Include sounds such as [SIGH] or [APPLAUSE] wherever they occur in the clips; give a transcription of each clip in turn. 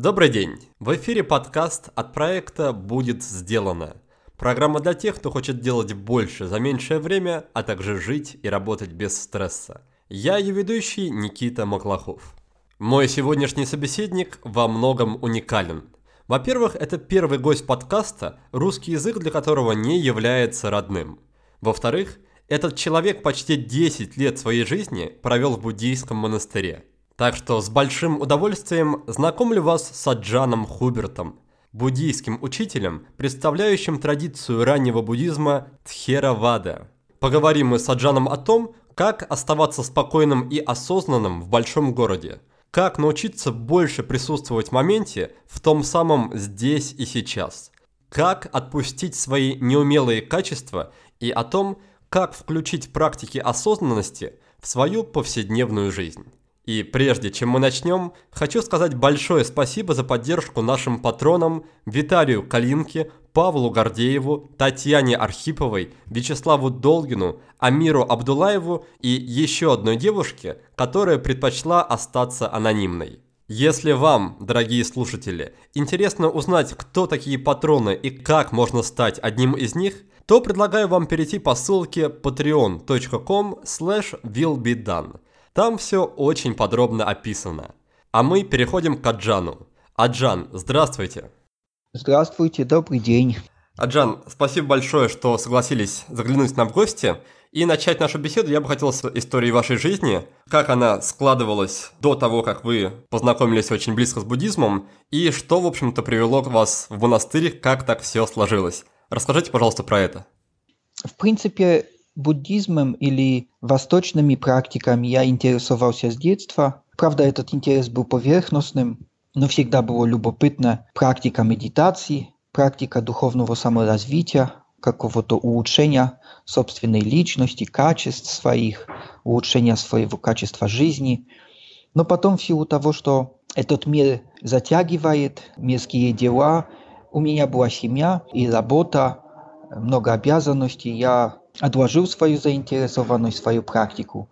Добрый день! В эфире подкаст от проекта «Будет сделано». Программа для тех, кто хочет делать больше за меньшее время, а также жить и работать без стресса. Я ее ведущий Никита Маклахов. Мой сегодняшний собеседник во многом уникален. Во-первых, это первый гость подкаста, русский язык для которого не является родным. Во-вторых, этот человек почти 10 лет своей жизни провел в буддийском монастыре. Так что с большим удовольствием знакомлю вас с Аджаном Хубертом, буддийским учителем, представляющим традицию раннего буддизма Тхеравада. Поговорим мы с Аджаном о том, как оставаться спокойным и осознанным в большом городе, как научиться больше присутствовать в моменте, в том самом здесь и сейчас, как отпустить свои неумелые качества и о том, как включить практики осознанности в свою повседневную жизнь. И прежде чем мы начнем, хочу сказать большое спасибо за поддержку нашим патронам Виталию Калинке, Павлу Гордееву, Татьяне Архиповой, Вячеславу Долгину, Амиру Абдулаеву и еще одной девушке, которая предпочла остаться анонимной. Если вам, дорогие слушатели, интересно узнать, кто такие патроны и как можно стать одним из них, то предлагаю вам перейти по ссылке patreon.com slash willbedone. Там все очень подробно описано. А мы переходим к Аджану. Аджан, здравствуйте. Здравствуйте, добрый день. Аджан, спасибо большое, что согласились заглянуть нам в гости. И начать нашу беседу я бы хотел с истории вашей жизни, как она складывалась до того, как вы познакомились очень близко с буддизмом, и что, в общем-то, привело вас в монастырь, как так все сложилось. Расскажите, пожалуйста, про это. В принципе, буддизмом или восточными практиками я интересовался с детства. Правда, этот интерес был поверхностным, но всегда было любопытно практика медитации, практика духовного саморазвития, какого-то улучшения собственной личности, качеств своих, улучшения своего качества жизни. Но потом в силу того, что этот мир затягивает, мирские дела, у меня была семья и работа, много обязанностей, я отложил свою заинтересованность, свою практику.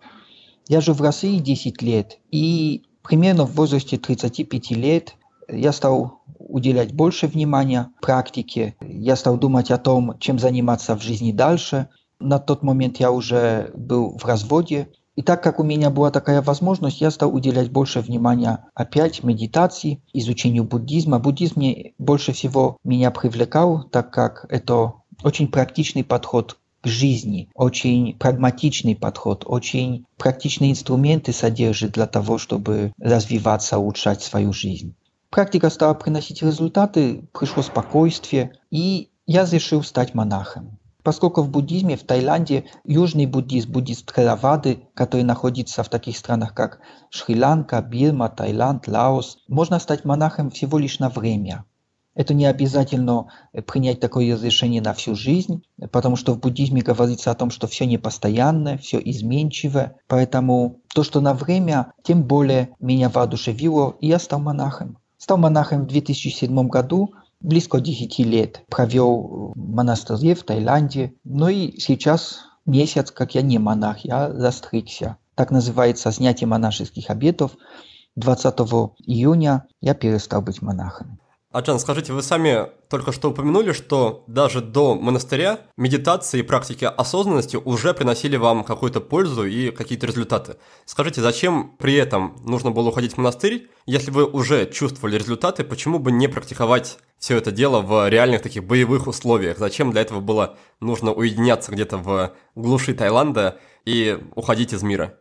Я живу в России 10 лет, и примерно в возрасте 35 лет я стал уделять больше внимания практике. Я стал думать о том, чем заниматься в жизни дальше. На тот момент я уже был в разводе. И так как у меня была такая возможность, я стал уделять больше внимания опять медитации, изучению буддизма. Буддизм мне больше всего меня привлекал, так как это очень практичный подход жизни, очень прагматичный подход, очень практичные инструменты содержит для того, чтобы развиваться, улучшать свою жизнь. Практика стала приносить результаты, пришло спокойствие, и я решил стать монахом. Поскольку в буддизме, в Таиланде, южный буддизм, буддизм Theravады, который находится в таких странах, как Шри-Ланка, Бирма, Таиланд, Лаос, можно стать монахом всего лишь на время – это не обязательно э, принять такое решение на всю жизнь, потому что в буддизме говорится о том, что все непостоянно, все изменчиво. Поэтому то, что на время, тем более меня воодушевило, и я стал монахом. Стал монахом в 2007 году, близко 10 лет провел в монастыре в Таиланде. Ну и сейчас месяц, как я не монах, я застригся. Так называется снятие монашеских обетов. 20 июня я перестал быть монахом. Аджан, скажите, вы сами только что упомянули, что даже до монастыря медитации и практики осознанности уже приносили вам какую-то пользу и какие-то результаты. Скажите, зачем при этом нужно было уходить в монастырь, если вы уже чувствовали результаты, почему бы не практиковать все это дело в реальных таких боевых условиях? Зачем для этого было нужно уединяться где-то в глуши Таиланда и уходить из мира?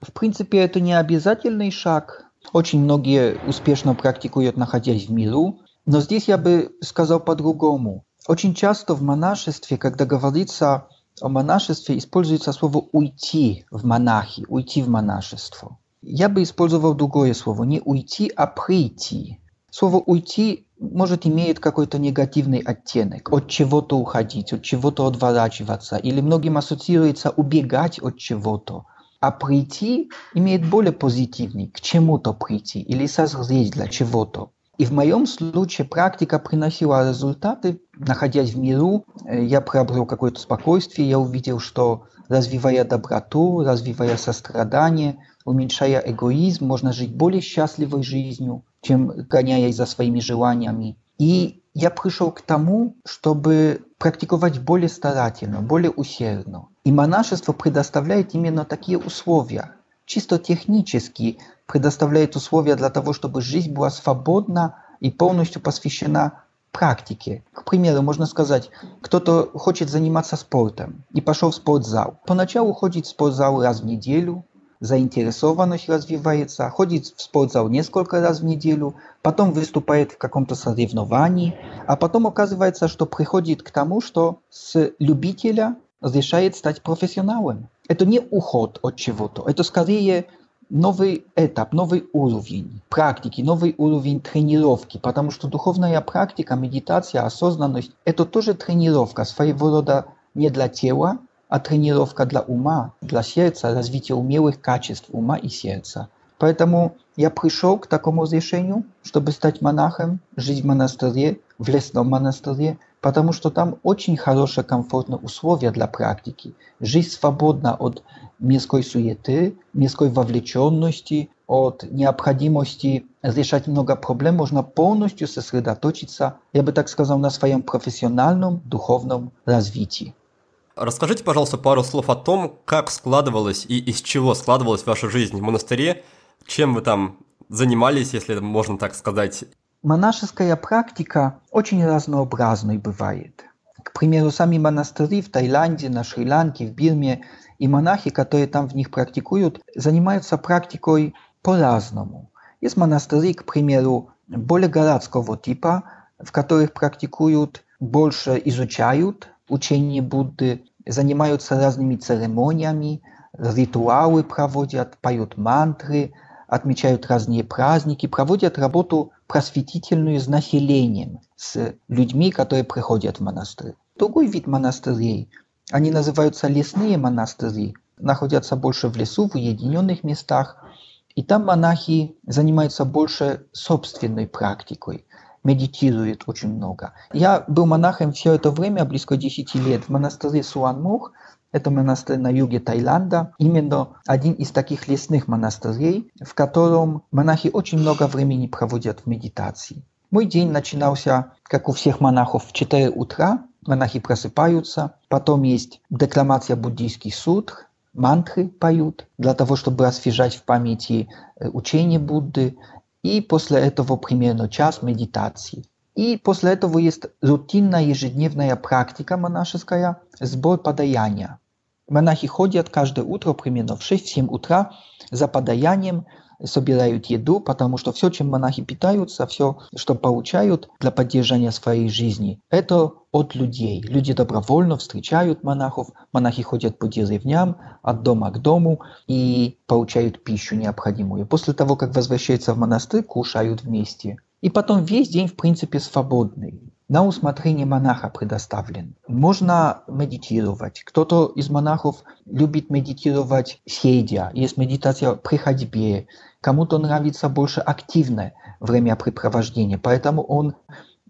В принципе, это не обязательный шаг, очень многие успешно практикуют, находясь в миру, но здесь я бы сказал по-другому. Очень часто в монашестве, когда говорится о монашестве, используется слово «уйти в монахи», «уйти в монашество». Я бы использовал другое слово, не «уйти», а «прийти». Слово «уйти» может, имеет какой-то негативный оттенок, от чего-то уходить, от чего-то отворачиваться, или многим ассоциируется убегать от чего-то. А прийти имеет более позитивный, к чему-то прийти или созреть для чего-то. И в моем случае практика приносила результаты, находясь в миру, э, я приобрел какое-то спокойствие, я увидел, что развивая доброту, развивая сострадание, уменьшая эгоизм, можно жить более счастливой жизнью, чем гоняясь за своими желаниями. И я пришел к тому, чтобы практиковать более старательно, более усердно. И монашество предоставляет именно такие условия. Чисто технически предоставляет условия для того, чтобы жизнь была свободна и полностью посвящена практике. К примеру, можно сказать, кто-то хочет заниматься спортом и пошел в спортзал. Поначалу ходит в спортзал раз в неделю, заинтересованность развивается, ходит в спортзал несколько раз в неделю, потом выступает в каком-то соревновании, а потом оказывается, что приходит к тому, что с любителя решает стать профессионалом. Это не уход от чего-то, это скорее новый этап, новый уровень практики, новый уровень тренировки, потому что духовная практика, медитация, осознанность – это тоже тренировка своего рода не для тела, а тренировка для ума, для сердца, развитие умелых качеств ума и сердца. Поэтому я пришел к такому решению, чтобы стать монахом, жить в монастыре, в лесном монастыре, потому что там очень хорошие, комфортные условия для практики. Жизнь свободна от мирской суеты, мирской вовлеченности, от необходимости решать много проблем, можно полностью сосредоточиться, я бы так сказал, на своем профессиональном духовном развитии. Расскажите, пожалуйста, пару слов о том, как складывалась и из чего складывалась ваша жизнь в монастыре, чем вы там занимались, если можно так сказать. Монашеская практика очень разнообразной бывает. К примеру, сами монастыри в Таиланде, на Шри-Ланке, в Бирме и монахи, которые там в них практикуют, занимаются практикой по-разному. Есть монастыри, к примеру, более городского типа, в которых практикуют, больше изучают учение Будды, занимаются разными церемониями, ритуалы проводят, поют мантры, отмечают разные праздники, проводят работу просветительную с населением, с людьми, которые приходят в монастырь. Другой вид монастырей, они называются лесные монастыри, находятся больше в лесу, в уединенных местах, и там монахи занимаются больше собственной практикой медитирует очень много. Я был монахом все это время, близко 10 лет, в монастыре Суанмух, это монастырь на юге Таиланда, именно один из таких лесных монастырей, в котором монахи очень много времени проводят в медитации. Мой день начинался, как у всех монахов, в 4 утра. Монахи просыпаются, потом есть декламация буддийских сутр, мантры поют для того, чтобы освежать в памяти э, учение Будды, и после этого примерно час медитации. И после этого есть рутинная ежедневная практика монашеская, сбор подаяния. Монахи ходят каждое утро примерно в 6-7 утра за подаянием, собирают еду, потому что все, чем монахи питаются, все, что получают для поддержания своей жизни, это от людей. Люди добровольно встречают монахов, монахи ходят по деревням, от дома к дому и получают пищу необходимую. После того, как возвращаются в монастырь, кушают вместе. И потом весь день, в принципе, свободный на усмотрение монаха предоставлен. Можно медитировать. Кто-то из монахов любит медитировать сидя. Есть медитация при ходьбе. Кому-то нравится больше активное времяпрепровождение, поэтому он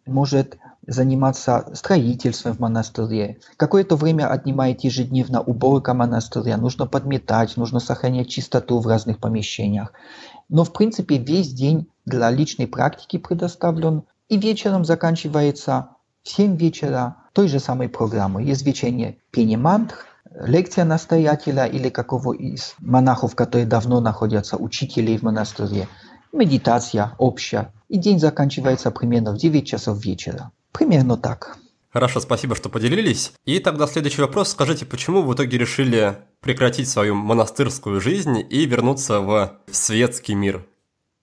может заниматься строительством в монастыре. Какое-то время отнимает ежедневно уборка монастыря, нужно подметать, нужно сохранять чистоту в разных помещениях. Но в принципе весь день для личной практики предоставлен, и вечером заканчивается в 7 вечера той же самой программы. Вечернее пение мантр, лекция настоятеля или какого из монахов, которые давно находятся, учителей в монастыре, медитация общая. И день заканчивается примерно в 9 часов вечера. Примерно так. Хорошо, спасибо, что поделились. И тогда следующий вопрос. Скажите, почему в итоге решили прекратить свою монастырскую жизнь и вернуться в светский мир?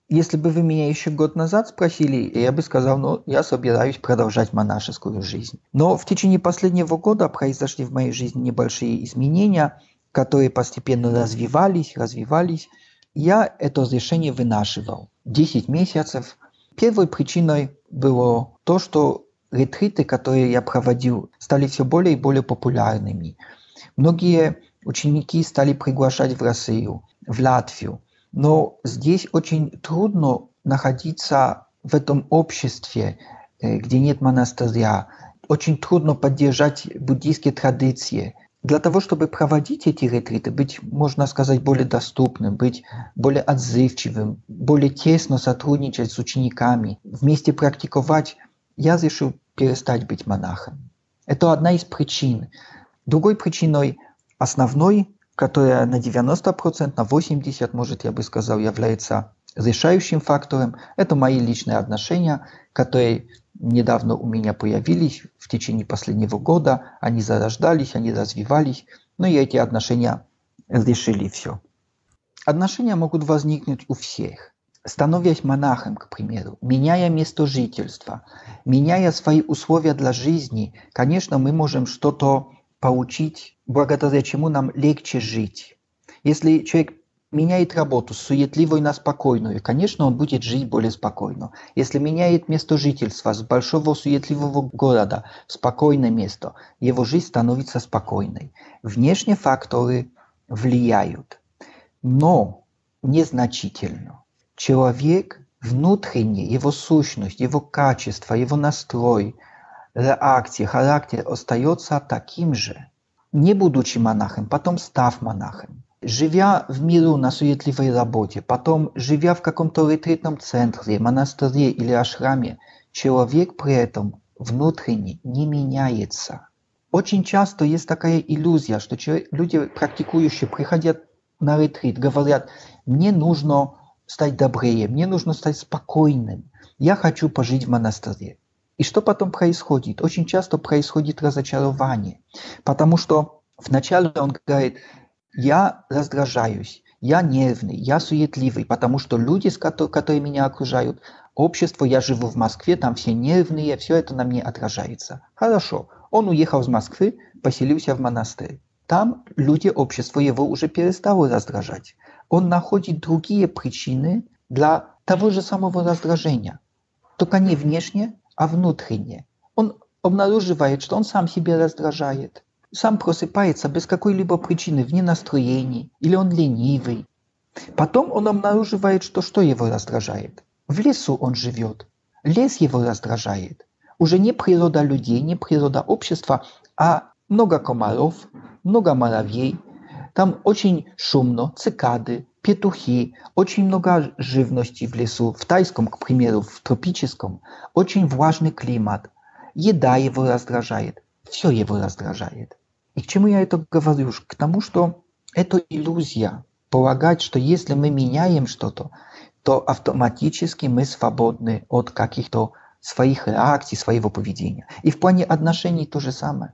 Если бы вы меня еще год назад спросили, я бы сказал, ну, я собираюсь продолжать монашескую жизнь. Но в течение последнего года произошли в моей жизни небольшие изменения, которые постепенно развивались, развивались. Я это решение вынашивал. 10 месяцев Первой причиной было то, что ретриты, которые я проводил, стали все более и более популярными. Многие ученики стали приглашать в Россию, в Латвию. Но здесь очень трудно находиться в этом обществе, э, где нет монастыря. Очень трудно поддержать буддийские традиции. Для того, чтобы проводить эти ретриты, быть, можно сказать, более доступным, быть более отзывчивым, более тесно сотрудничать с учениками, вместе практиковать, я решил перестать быть монахом. Это одна из причин. Другой причиной, основной, которая на 90%, на 80%, может, я бы сказал, является решающим фактором, это мои личные отношения, которые недавно у меня появились в течение последнего года. Они зарождались, они развивались, но и эти отношения решили все. Отношения могут возникнуть у всех. Становясь монахом, к примеру, меняя место жительства, меняя свои условия для жизни, конечно, мы можем что-то получить, благодаря чему нам легче жить. Если человек меняет работу с суетливой на спокойную, конечно, он будет жить более спокойно. Если меняет место жительства с большого суетливого города в спокойное место, его жизнь становится спокойной. Внешние факторы влияют, но незначительно. Человек внутренне, его сущность, его качество, его настрой, реакция, характер остается таким же. Не будучи монахом, потом став монахом живя в миру на суетливой работе, потом живя в каком-то ретритном центре, монастыре или ашраме, человек при этом внутренне не меняется. Очень часто есть такая иллюзия, что люди, практикующие, приходят на ретрит, говорят, мне нужно стать добрее, мне нужно стать спокойным, я хочу пожить в монастыре. И что потом происходит? Очень часто происходит разочарование, потому что вначале он говорит, я раздражаюсь, я нервный, я суетливый, потому что люди, которые меня окружают, общество, я живу в Москве, там все нервные, все это на мне отражается. Хорошо, он уехал из Москвы, поселился в монастырь. Там люди, общество его уже перестало раздражать. Он находит другие причины для того же самого раздражения. Только не внешне, а внутренне. Он обнаруживает, что он сам себя раздражает сам просыпается без какой-либо причины, вне настроения, или он ленивый. Потом он обнаруживает, что что его раздражает. В лесу он живет. Лес его раздражает. Уже не природа людей, не природа общества, а много комаров, много муравей. Там очень шумно, цикады, петухи, очень много живности в лесу. В тайском, к примеру, в тропическом, очень влажный климат. Еда его раздражает. Все его раздражает. И к чему я это говорю? К тому, что это иллюзия. Полагать, что если мы меняем что-то, то автоматически мы свободны от каких-то своих реакций, своего поведения. И в плане отношений то же самое.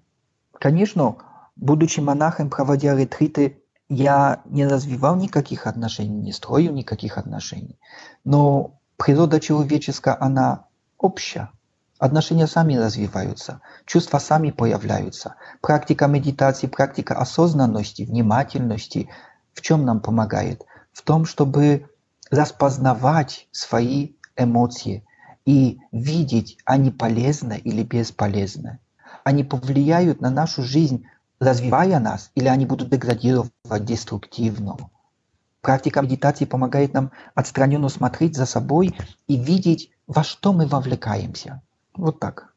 Конечно, будучи монахом, проводя ретриты, я не развивал никаких отношений, не строил никаких отношений. Но природа человеческая, она общая. Отношения сами развиваются, чувства сами появляются. Практика медитации, практика осознанности, внимательности в чем нам помогает? В том, чтобы распознавать свои эмоции и видеть, они полезны или бесполезны. Они повлияют на нашу жизнь, развивая нас, или они будут деградировать деструктивно. Практика медитации помогает нам отстраненно смотреть за собой и видеть, во что мы вовлекаемся. Вот так.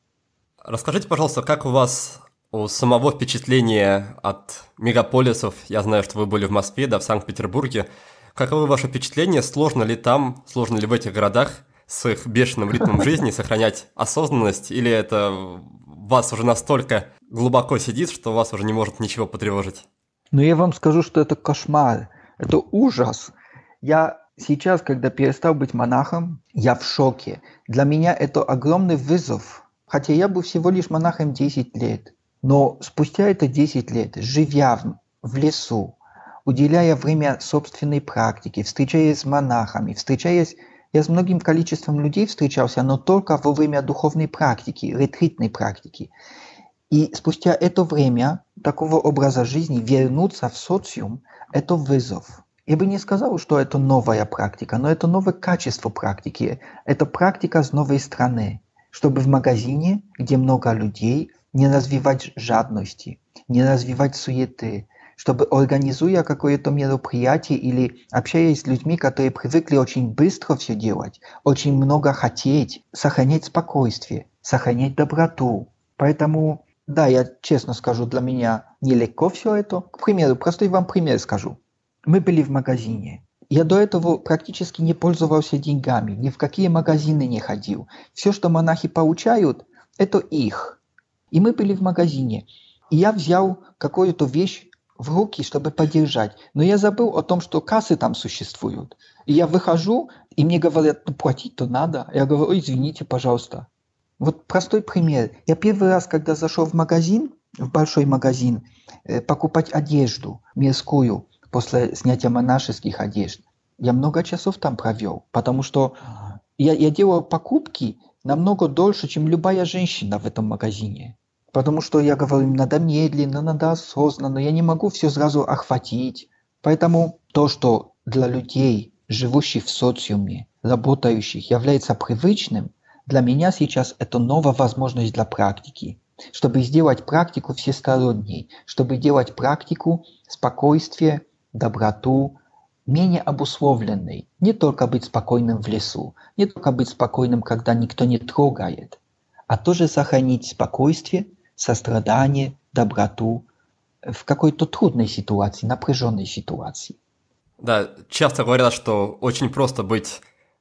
Расскажите, пожалуйста, как у вас у самого впечатления от мегаполисов? Я знаю, что вы были в Москве, да, в Санкт-Петербурге. Каковы ваши впечатления? Сложно ли там, сложно ли в этих городах с их бешеным ритмом [LAUGHS] жизни сохранять осознанность? Или это вас уже настолько глубоко сидит, что вас уже не может ничего потревожить? Ну, я вам скажу, что это кошмар, это ужас. Я Сейчас, когда перестал быть монахом, я в шоке. Для меня это огромный вызов. Хотя я был всего лишь монахом 10 лет. Но спустя это 10 лет, живя в, в лесу, уделяя время собственной практике, встречаясь с монахами, встречаясь я с многим количеством людей встречался, но только во время духовной практики, ретритной практики. И спустя это время такого образа жизни вернуться в социум – это вызов. я бы не сказал, что это новая практика, но это новое качество практики. Это практика с новой страны, чтобы в магазине, где много людей, не развивать жадности, не развивать суеты, чтобы организуя какое-то мероприятие или общаясь с людьми, которые привыкли очень быстро все делать, очень много хотеть, сохранять спокойствие, сохранять доброту. Поэтому, да, я честно скажу, для меня нелегко все это. К примеру, простой вам пример скажу. Мы были в магазине. Я до этого практически не пользовался деньгами, ни в какие магазины не ходил. Все, что монахи получают, это их. И мы были в магазине. И я взял какую-то вещь в руки, чтобы поддержать. Но я забыл о том, что кассы там существуют. И я выхожу, и мне говорят, ну платить-то надо. Я говорю, извините, пожалуйста. Вот простой пример. Я первый раз, когда зашел в магазин, в большой магазин, э, покупать одежду мирскую после снятия монашеских одежд, я много часов там провел, потому что я, я делал покупки намного дольше, чем любая женщина в этом магазине. Потому что я говорю, надо медленно, надо осознанно, я не могу все сразу охватить. Поэтому то, что для людей, живущих в социуме, работающих, является привычным, для меня сейчас это новая возможность для практики. Чтобы сделать практику всесторонней, чтобы делать практику спокойствия, доброту, менее обусловленной. Не только быть спокойным в лесу, не только быть спокойным, когда никто не трогает, а тоже сохранить спокойствие, сострадание, доброту в какой-то трудной ситуации, напряженной ситуации. Да, часто говорят, что очень просто быть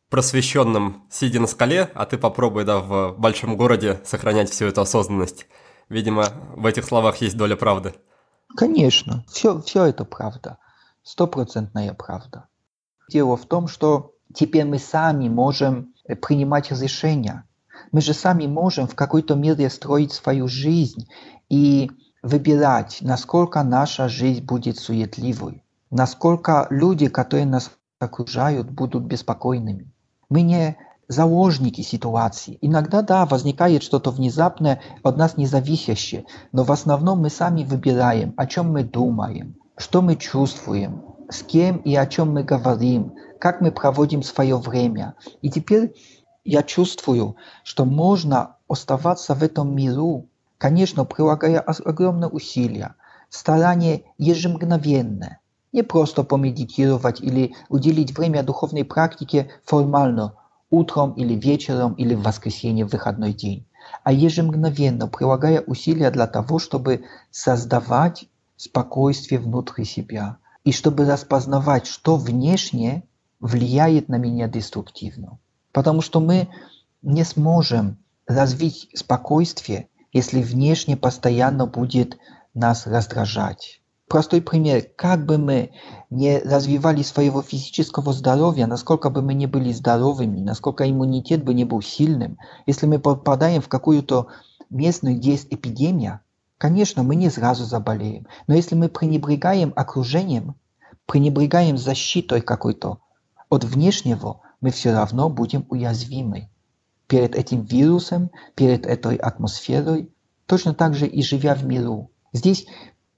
просвещенным, сидя на скале, а ты попробуй, да, в большом городе сохранять всю эту осознанность. Видимо, в этих словах есть доля правды. Конечно, все, все это правда. Стопроцентная правда. Дело в том, что теперь мы сами можем принимать решения, мы же сами можем в какой-то мере строить свою жизнь и выбирать, насколько наша жизнь будет суетливой, насколько люди, которые нас окружают, будут беспокойными. Мы не заложники ситуации. Иногда, да, возникает что-то внезапное, от нас независящее, но в основном мы сами выбираем, о чем мы думаем, что мы чувствуем, с кем и о чем мы говорим, как мы проводим свое время. И теперь я чувствую, что можно оставаться в этом миру, конечно, прилагая огромные усилия, старание ежемгновенное, не просто помедитировать или уделить время духовной практике формально, утром или вечером или в воскресенье, в выходной день, а ежемгновенно прилагая усилия для того, чтобы создавать спокойствие внутри себя и чтобы распознавать, что внешне влияет на меня деструктивно. Потому что мы не сможем развить спокойствие, если внешне постоянно будет нас раздражать. Простой пример. Как бы мы не развивали своего физического здоровья, насколько бы мы не были здоровыми, насколько иммунитет бы не был сильным, если мы попадаем в какую-то местную, где есть эпидемия, конечно, мы не сразу заболеем. Но если мы пренебрегаем окружением, пренебрегаем защитой какой-то от внешнего, мы все равно будем уязвимы перед этим вирусом, перед этой атмосферой, точно так же и живя в миру. Здесь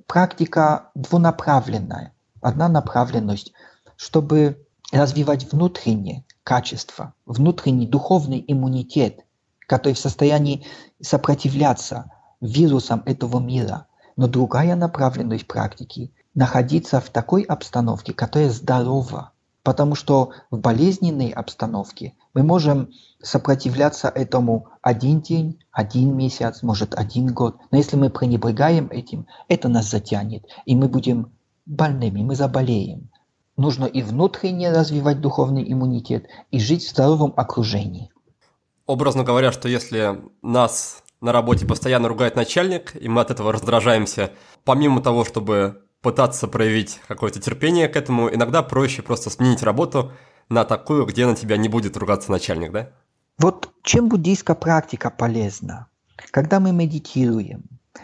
практика двунаправленная. Одна направленность, чтобы развивать внутреннее качество, внутренний духовный иммунитет, который в состоянии сопротивляться вирусам этого мира. Но другая направленность практики – находиться в такой обстановке, которая здорова, Потому что в болезненной обстановке мы можем сопротивляться этому один день, один месяц, может один год. Но если мы пренебрегаем этим, это нас затянет, и мы будем больными, мы заболеем. Нужно и внутренне развивать духовный иммунитет, и жить в здоровом окружении. Образно говоря, что если нас на работе постоянно ругает начальник, и мы от этого раздражаемся, помимо того, чтобы пытаться проявить какое-то терпение к этому, иногда проще просто сменить работу на такую, где на тебя не будет ругаться начальник, да? Вот чем буддийская практика полезна? Когда мы медитируем,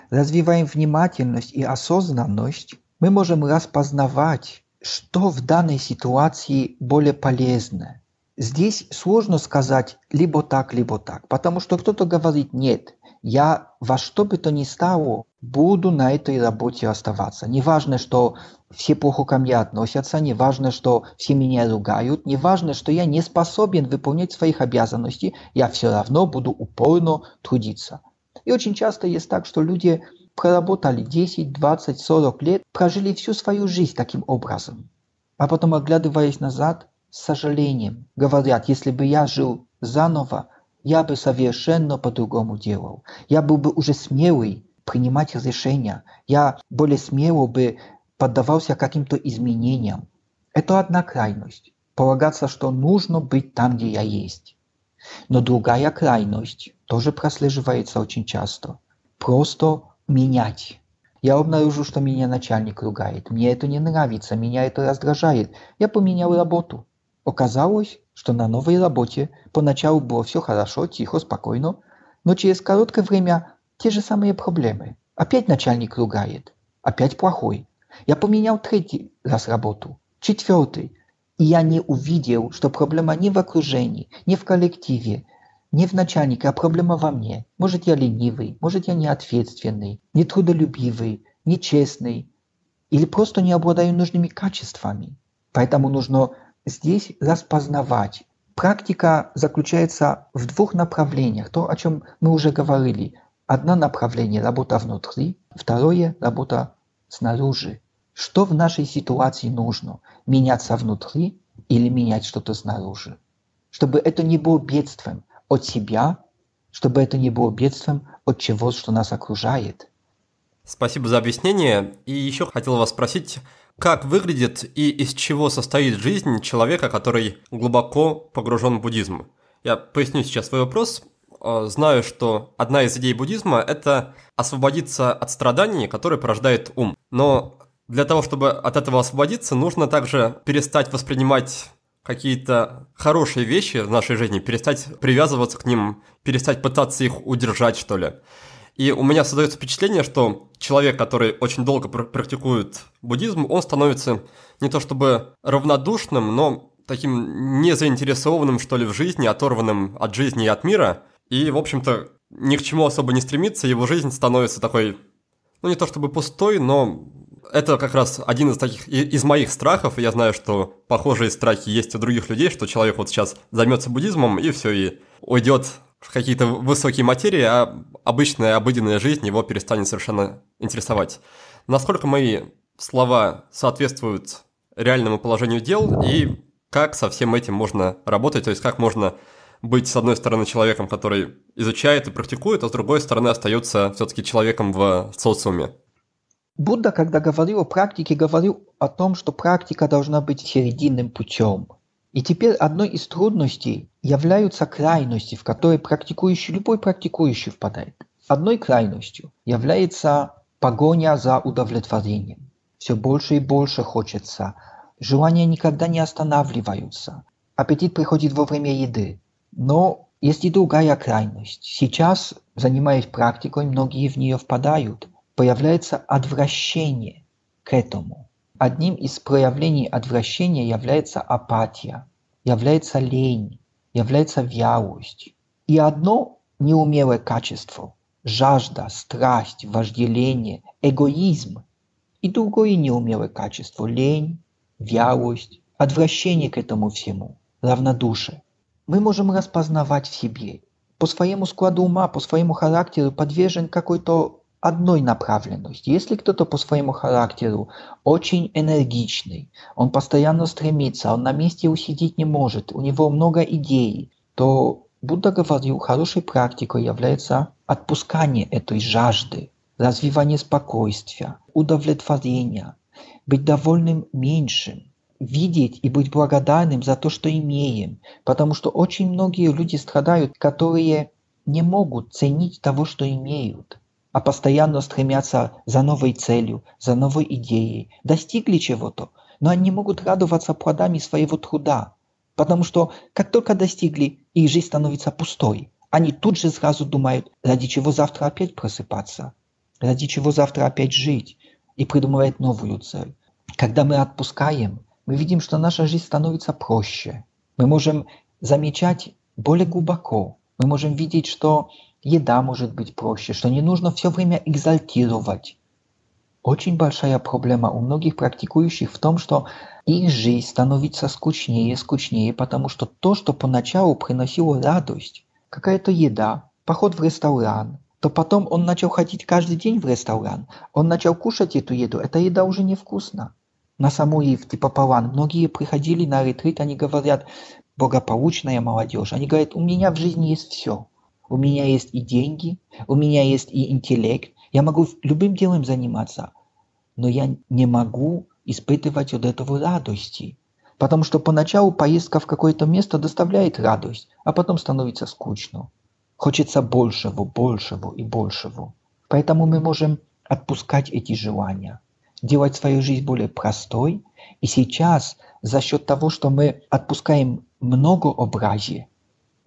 развиваем внимательность и осознанность, мы можем распознавать, что в данной ситуации более полезно. Здесь сложно сказать либо так, либо так, потому что кто-то говорит, нет, я во что бы то ни стало буду на этой работе оставаться. Неважно, что все плохо ко мне относятся, неважно, что все меня ругают, неважно, что я не способен выполнять своих обязанностей, я все равно буду упорно трудиться. И очень часто есть так, что люди проработали 10, 20, 40 лет, прожили всю свою жизнь таким образом. А потом, оглядываясь назад, с сожалением говорят, если бы я жил заново, я бы совершенно по-другому делал. Я был бы уже смелый принимать решения. Я более смело бы поддавался каким-то изменениям. Это одна крайность. Полагаться, что нужно быть там, где я есть. Но другая крайность тоже прослеживается очень часто. Просто менять. Я обнаружу, что меня начальник ругает. Мне это не нравится, меня это раздражает. Я поменял работу. Оказалось, что на новой работе поначалу было все хорошо, тихо, спокойно, но через короткое время те же самые проблемы. Опять начальник ругает, опять плохой. Я поменял третий раз работу, четвертый, и я не увидел, что проблема не в окружении, не в коллективе, не в начальнике, а проблема во мне. Может, я ленивый, может, я неответственный, нетрудолюбивый, нечестный, или просто не обладаю нужными качествами. Поэтому нужно здесь распознавать. Практика заключается в двух направлениях, то, о чем мы уже говорили. Одно направление – работа внутри, второе – работа снаружи. Что в нашей ситуации нужно? Меняться внутри или менять что-то снаружи? Чтобы это не было бедствием от себя, чтобы это не было бедствием от чего, что нас окружает. Спасибо за объяснение. И еще хотел вас спросить, как выглядит и из чего состоит жизнь человека, который глубоко погружен в буддизм? Я поясню сейчас свой вопрос. Э, знаю, что одна из идей буддизма – это освободиться от страданий, которые порождает ум. Но для того, чтобы от этого освободиться, нужно также перестать воспринимать какие-то хорошие вещи в нашей жизни, перестать привязываться к ним, перестать пытаться их удержать, что ли. И у меня создается впечатление, что человек, который очень долго практикует буддизм, он становится не то чтобы равнодушным, но таким незаинтересованным, что ли, в жизни, оторванным от жизни и от мира. И, в общем-то, ни к чему особо не стремится, его жизнь становится такой, ну не то чтобы пустой, но это как раз один из таких, из моих страхов, я знаю, что похожие страхи есть у других людей, что человек вот сейчас займется буддизмом, и все, и уйдет в какие-то высокие материи, а обычная обыденная жизнь его перестанет совершенно интересовать. Насколько мои слова соответствуют реальному положению дел и как со всем этим можно работать, то есть как можно быть, с одной стороны, человеком, который изучает и практикует, а с другой стороны, остается все-таки человеком в социуме. Будда, когда говорил о практике, говорил о том, что практика должна быть серединным путем – и теперь одной из трудностей являются крайности, в которые практикующий, любой практикующий впадает. Одной крайностью является погоня за удовлетворением. Все больше и больше хочется. Желания никогда не останавливаются. Аппетит приходит во время еды. Но есть и другая крайность. Сейчас, занимаясь практикой, многие в нее впадают. Появляется отвращение к этому. Одним из проявлений отвращения является апатия, является лень, является вялость. И одно неумелое качество – жажда, страсть, вожделение, эгоизм. И другое неумелое качество – лень, вялость, отвращение к этому всему, равнодушие. Мы можем распознавать в себе. По своему складу ума, по своему характеру подвержен какой-то одной направленности. Если кто-то по своему характеру очень энергичный, он постоянно стремится, он на месте усидеть не может, у него много идей, то Будда говорил, хорошей практикой является отпускание этой жажды, развивание спокойствия, удовлетворения, быть довольным меньшим, видеть и быть благодарным за то, что имеем. Потому что очень многие люди страдают, которые не могут ценить того, что имеют а постоянно стремятся за новой целью, за новой идеей, достигли чего-то, но они могут радоваться плодами своего труда, потому что как только достигли, их жизнь становится пустой. Они тут же сразу думают, ради чего завтра опять просыпаться, ради чего завтра опять жить, и придумывают новую цель. Когда мы отпускаем, мы видим, что наша жизнь становится проще. Мы можем замечать более глубоко. Мы можем видеть, что еда может быть проще, что не нужно все время экзальтировать. Очень большая проблема у многих практикующих в том, что их жизнь становится скучнее и скучнее, потому что то, что поначалу приносило радость, какая-то еда, поход в ресторан, то потом он начал ходить каждый день в ресторан, он начал кушать эту еду, эта еда уже невкусна. На самой в Типополан многие приходили на ретрит, они говорят, благополучная молодежь, они говорят, у меня в жизни есть все. У меня есть и деньги, у меня есть и интеллект, я могу любым делом заниматься, но я не могу испытывать от этого радости. Потому что поначалу поездка в какое-то место доставляет радость, а потом становится скучно. Хочется большего, большего и большего. Поэтому мы можем отпускать эти желания, делать свою жизнь более простой. И сейчас за счет того, что мы отпускаем многообразие,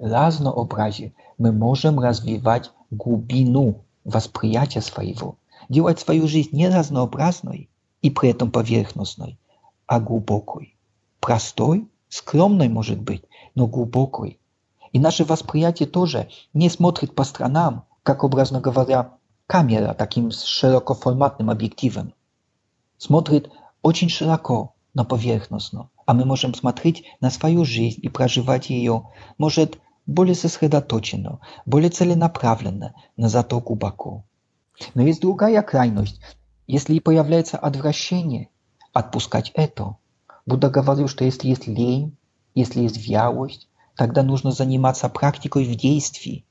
разнообразие, мы можем развивать глубину восприятия своего, делать свою жизнь не разнообразной и при этом поверхностной, а глубокой. Простой, скромной может быть, но глубокой. И наше восприятие тоже не смотрит по сторонам, как, образно говоря, камера таким широкоформатным объективом. Смотрит очень широко, но поверхностно. А мы можем смотреть на свою жизнь и проживать ее, может, более сосредоточенно, более целенаправленно, но зато глубоко. Но есть другая крайность. Если появляется отвращение, отпускать это. Будда говорил, что если есть лень, если есть вялость, тогда нужно заниматься практикой в действии.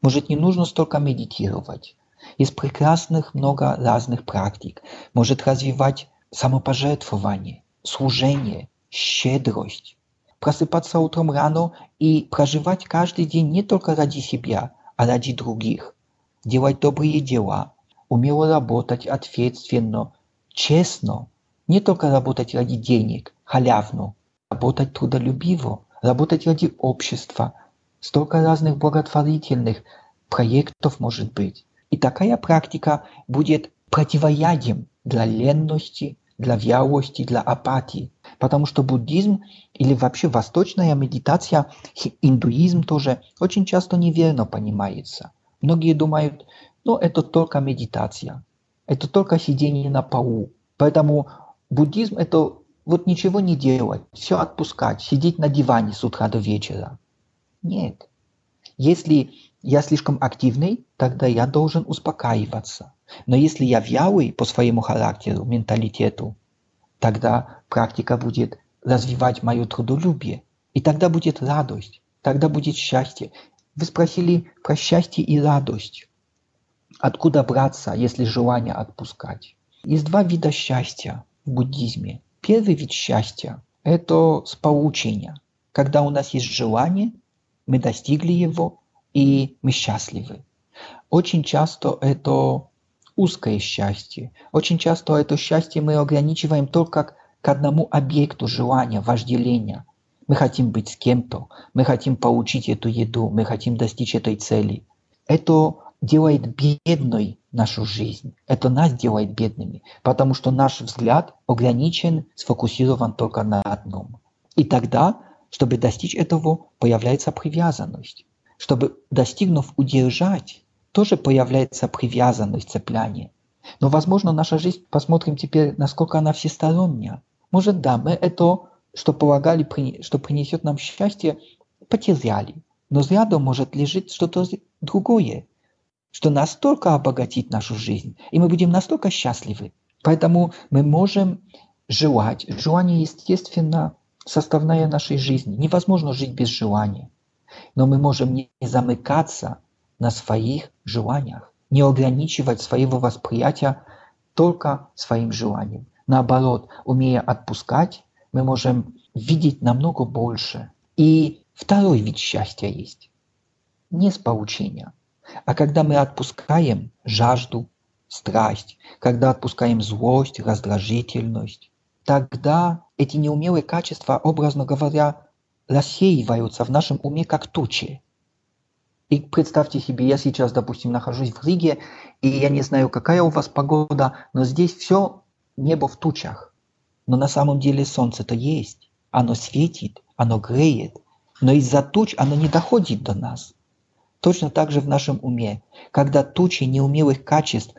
Может, не нужно столько медитировать. Есть прекрасных много разных практик. Может развивать самопожертвование, служение, щедрость просыпаться утром рано и проживать каждый день не только ради себя, а ради других. Делать добрые дела, умело работать ответственно, честно, не только работать ради денег, халявно, работать трудолюбиво, работать ради общества. Столько разных благотворительных проектов может быть. И такая практика будет противоядием для ленности, для вялости, для апатии. Потому что буддизм или вообще восточная медитация, индуизм тоже очень часто неверно понимается. Многие думают, ну это только медитация, это только сидение на полу. Поэтому буддизм это вот ничего не делать, все отпускать, сидеть на диване с утра до вечера. Нет. Если я слишком активный, тогда я должен успокаиваться. Но если я вялый по своему характеру, менталитету, тогда практика будет развивать мое трудолюбие. И тогда будет радость, тогда будет счастье. Вы спросили про счастье и радость. Откуда браться, если желание отпускать? Есть два вида счастья в буддизме. Первый вид счастья – это сполучение. Когда у нас есть желание, мы достигли его, и мы счастливы. Очень часто это узкое счастье. Очень часто это счастье мы ограничиваем только к одному объекту желания, вожделения. Мы хотим быть с кем-то, мы хотим получить эту еду, мы хотим достичь этой цели. Это делает бедной нашу жизнь. Это нас делает бедными, потому что наш взгляд ограничен, сфокусирован только на одном. И тогда, чтобы достичь этого, появляется привязанность. Чтобы, достигнув, удержать тоже появляется привязанность, цепляние. Но, возможно, наша жизнь, посмотрим теперь, насколько она всесторонняя. Может, да, мы это, что полагали, что принесет нам счастье, потеряли. Но рядом может лежит что-то другое, что настолько обогатит нашу жизнь, и мы будем настолько счастливы. Поэтому мы можем желать. Желание, естественно, составная нашей жизни. Невозможно жить без желания. Но мы можем не замыкаться на своих желаниях, не ограничивать своего восприятия только своим желанием. Наоборот, умея отпускать, мы можем видеть намного больше. И второй вид счастья есть. Не с поучения, а когда мы отпускаем жажду, страсть, когда отпускаем злость, раздражительность, тогда эти неумелые качества, образно говоря, рассеиваются в нашем уме как тучи. И представьте себе, я сейчас, допустим, нахожусь в Риге, и я не знаю, какая у вас погода, но здесь все небо в тучах. Но на самом деле солнце-то есть. Оно светит, оно греет. но из-за туч оно не доходит до нас. Точно так же в нашем уме. Когда тучи неумелых качеств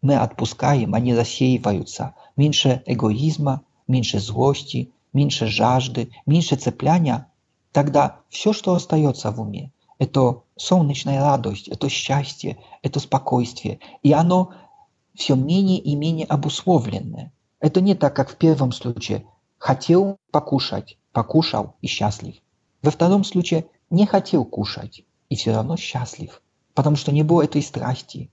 мы отпускаем, они рассеиваются. Меньше эгоизма, меньше злости, меньше жажды, меньше цепляния. Тогда все, что остается в уме, это солнечная радость, это счастье, это спокойствие. И оно все менее и менее обусловленное. Это не так, как в первом случае. Хотел покушать, покушал и счастлив. Во втором случае не хотел кушать и все равно счастлив, потому что не было этой страсти.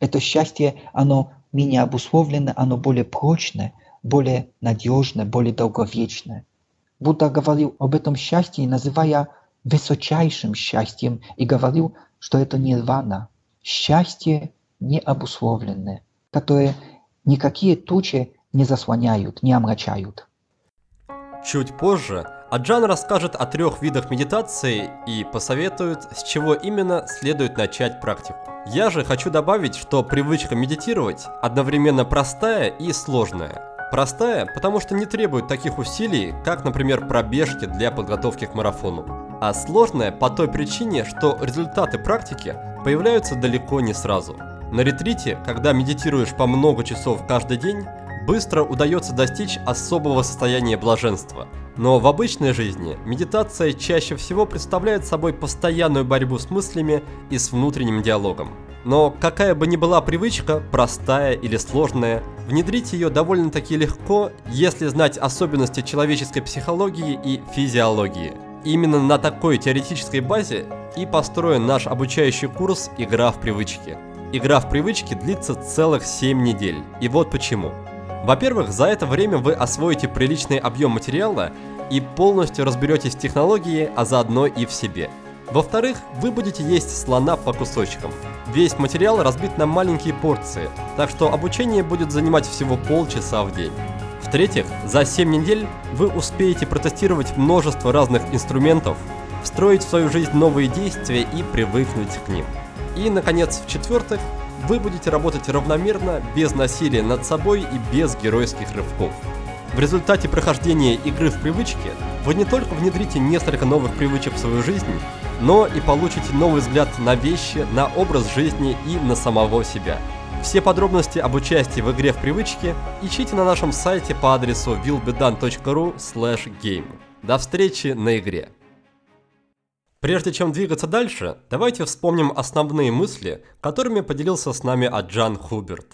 Это счастье, оно менее обусловленное, оно более прочное, более надежное, более долговечное. Будда говорил об этом счастье, называя высочайшим счастьем, и говорил, что это нирвана, счастье необусловленное, которое никакие тучи не заслоняют, не омрачают. Чуть позже Аджан расскажет о трех видах медитации и посоветует, с чего именно следует начать практику. Я же хочу добавить, что привычка медитировать одновременно простая и сложная. Простая, потому что не требует таких усилий, как, например, пробежки для подготовки к марафону. А сложная по той причине, что результаты практики появляются далеко не сразу. На ретрите, когда медитируешь по много часов каждый день, быстро удается достичь особого состояния блаженства. Но в обычной жизни медитация чаще всего представляет собой постоянную борьбу с мыслями и с внутренним диалогом. Но какая бы ни была привычка, простая или сложная, внедрить ее довольно-таки легко, если знать особенности человеческой психологии и физиологии. Именно на такой теоретической базе и построен наш обучающий курс «Игра в привычки». Игра в привычки длится целых 7 недель. И вот почему. Во-первых, за это время вы освоите приличный объем материала и полностью разберетесь в технологии, а заодно и в себе. Во-вторых, вы будете есть слона по кусочкам. Весь материал разбит на маленькие порции, так что обучение будет занимать всего полчаса в день. В-третьих, за 7 недель вы успеете протестировать множество разных инструментов, встроить в свою жизнь новые действия и привыкнуть к ним. И, наконец, в-четвертых, вы будете работать равномерно, без насилия над собой и без геройских рывков. В результате прохождения игры в привычки вы не только внедрите несколько новых привычек в свою жизнь, но и получите новый взгляд на вещи, на образ жизни и на самого себя. Все подробности об участии в игре в привычке ищите на нашем сайте по адресу willbedan.ru game. До встречи на игре! Прежде чем двигаться дальше, давайте вспомним основные мысли, которыми поделился с нами Аджан Хуберт.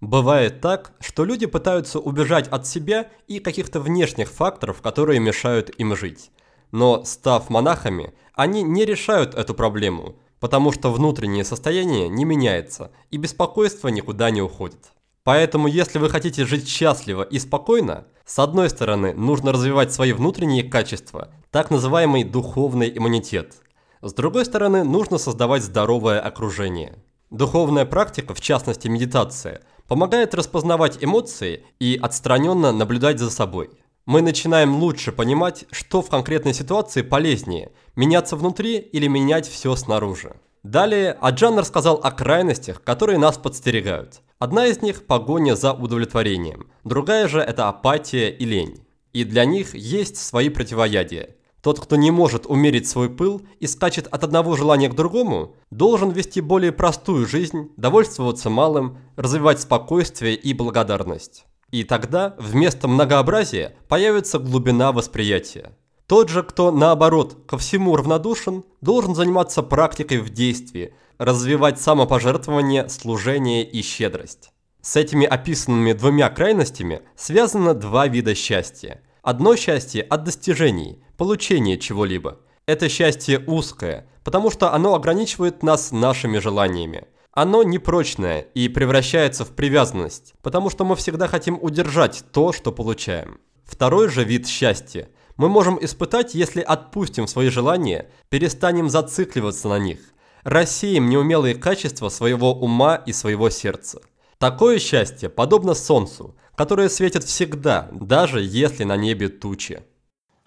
Бывает так, что люди пытаются убежать от себя и каких-то внешних факторов, которые мешают им жить. Но став монахами, они не решают эту проблему, потому что внутреннее состояние не меняется и беспокойство никуда не уходит. Поэтому, если вы хотите жить счастливо и спокойно, с одной стороны, нужно развивать свои внутренние качества, так называемый духовный иммунитет. С другой стороны, нужно создавать здоровое окружение. Духовная практика, в частности медитация, помогает распознавать эмоции и отстраненно наблюдать за собой. Мы начинаем лучше понимать, что в конкретной ситуации полезнее – меняться внутри или менять все снаружи. Далее Аджан рассказал о крайностях, которые нас подстерегают. Одна из них – погоня за удовлетворением, другая же – это апатия и лень. И для них есть свои противоядия. Тот, кто не может умерить свой пыл и скачет от одного желания к другому, должен вести более простую жизнь, довольствоваться малым, развивать спокойствие и благодарность. И тогда вместо многообразия появится глубина восприятия. Тот же, кто наоборот ко всему равнодушен, должен заниматься практикой в действии, развивать самопожертвование, служение и щедрость. С этими описанными двумя крайностями связано два вида счастья. Одно счастье от достижений, получения чего-либо. Это счастье узкое, потому что оно ограничивает нас нашими желаниями. Оно непрочное и превращается в привязанность, потому что мы всегда хотим удержать то, что получаем. Второй же вид счастья мы можем испытать, если отпустим свои желания, перестанем зацикливаться на них, рассеем неумелые качества своего ума и своего сердца. Такое счастье подобно солнцу, которое светит всегда, даже если на небе тучи.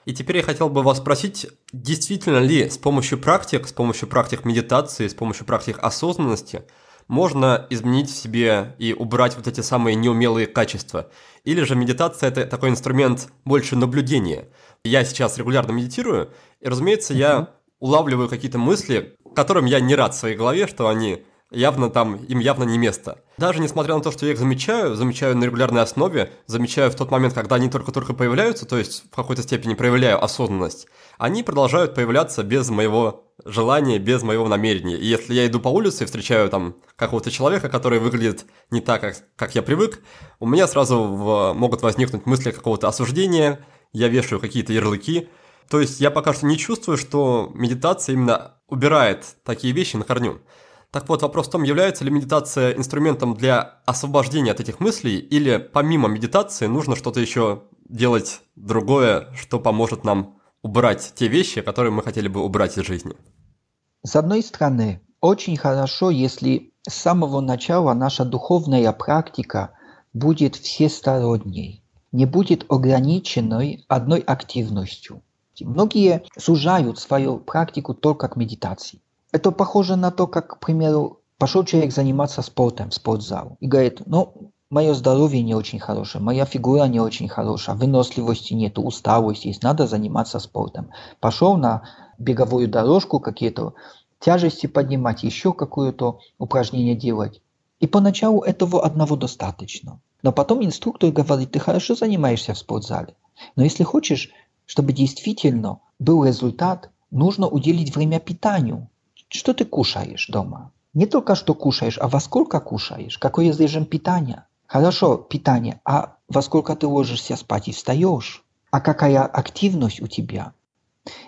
И теперь я хотел бы вас спросить, действительно ли с помощью практик, с помощью практик медитации, с помощью практик осознанности можно изменить в себе и убрать вот эти самые неумелые качества? Или же медитация – это такой инструмент больше наблюдения – Я сейчас регулярно медитирую, и, разумеется, я улавливаю какие-то мысли, которым я не рад в своей голове, что они явно там, им явно не место. Даже несмотря на то, что я их замечаю, замечаю на регулярной основе, замечаю в тот момент, когда они только-только появляются, то есть в какой-то степени проявляю осознанность, они продолжают появляться без моего желания, без моего намерения. И если я иду по улице и встречаю там какого-то человека, который выглядит не так, как, как я привык, у меня сразу в, могут возникнуть мысли какого-то осуждения, я вешаю какие-то ярлыки. То есть я пока что не чувствую, что медитация именно убирает такие вещи на корню. Так вот, вопрос в том, является ли медитация инструментом для освобождения от этих мыслей, или помимо медитации нужно что-то еще делать другое, что поможет нам убрать те вещи, которые мы хотели бы убрать из жизни? С одной стороны, очень хорошо, если с самого начала наша духовная практика будет всесторонней, не будет ограниченной одной активностью. Многие сужают свою практику только к медитации. Это похоже на то, как, к примеру, пошел человек заниматься спортом в спортзал и говорит, ну, мое здоровье не очень хорошее, моя фигура не очень хорошая, выносливости нет, усталость есть, надо заниматься спортом. Пошел на беговую дорожку какие-то тяжести поднимать, еще какое-то упражнение делать. И поначалу этого одного достаточно. Но потом инструктор говорит, ты хорошо занимаешься в спортзале. Но если хочешь, чтобы действительно был результат, нужно уделить время питанию. Что ты кушаешь дома? Не только что кушаешь, а во сколько кушаешь, какой есть режим питания. Хорошо, питание, а во сколько ты ложишься спать и встаешь? А какая активность у тебя?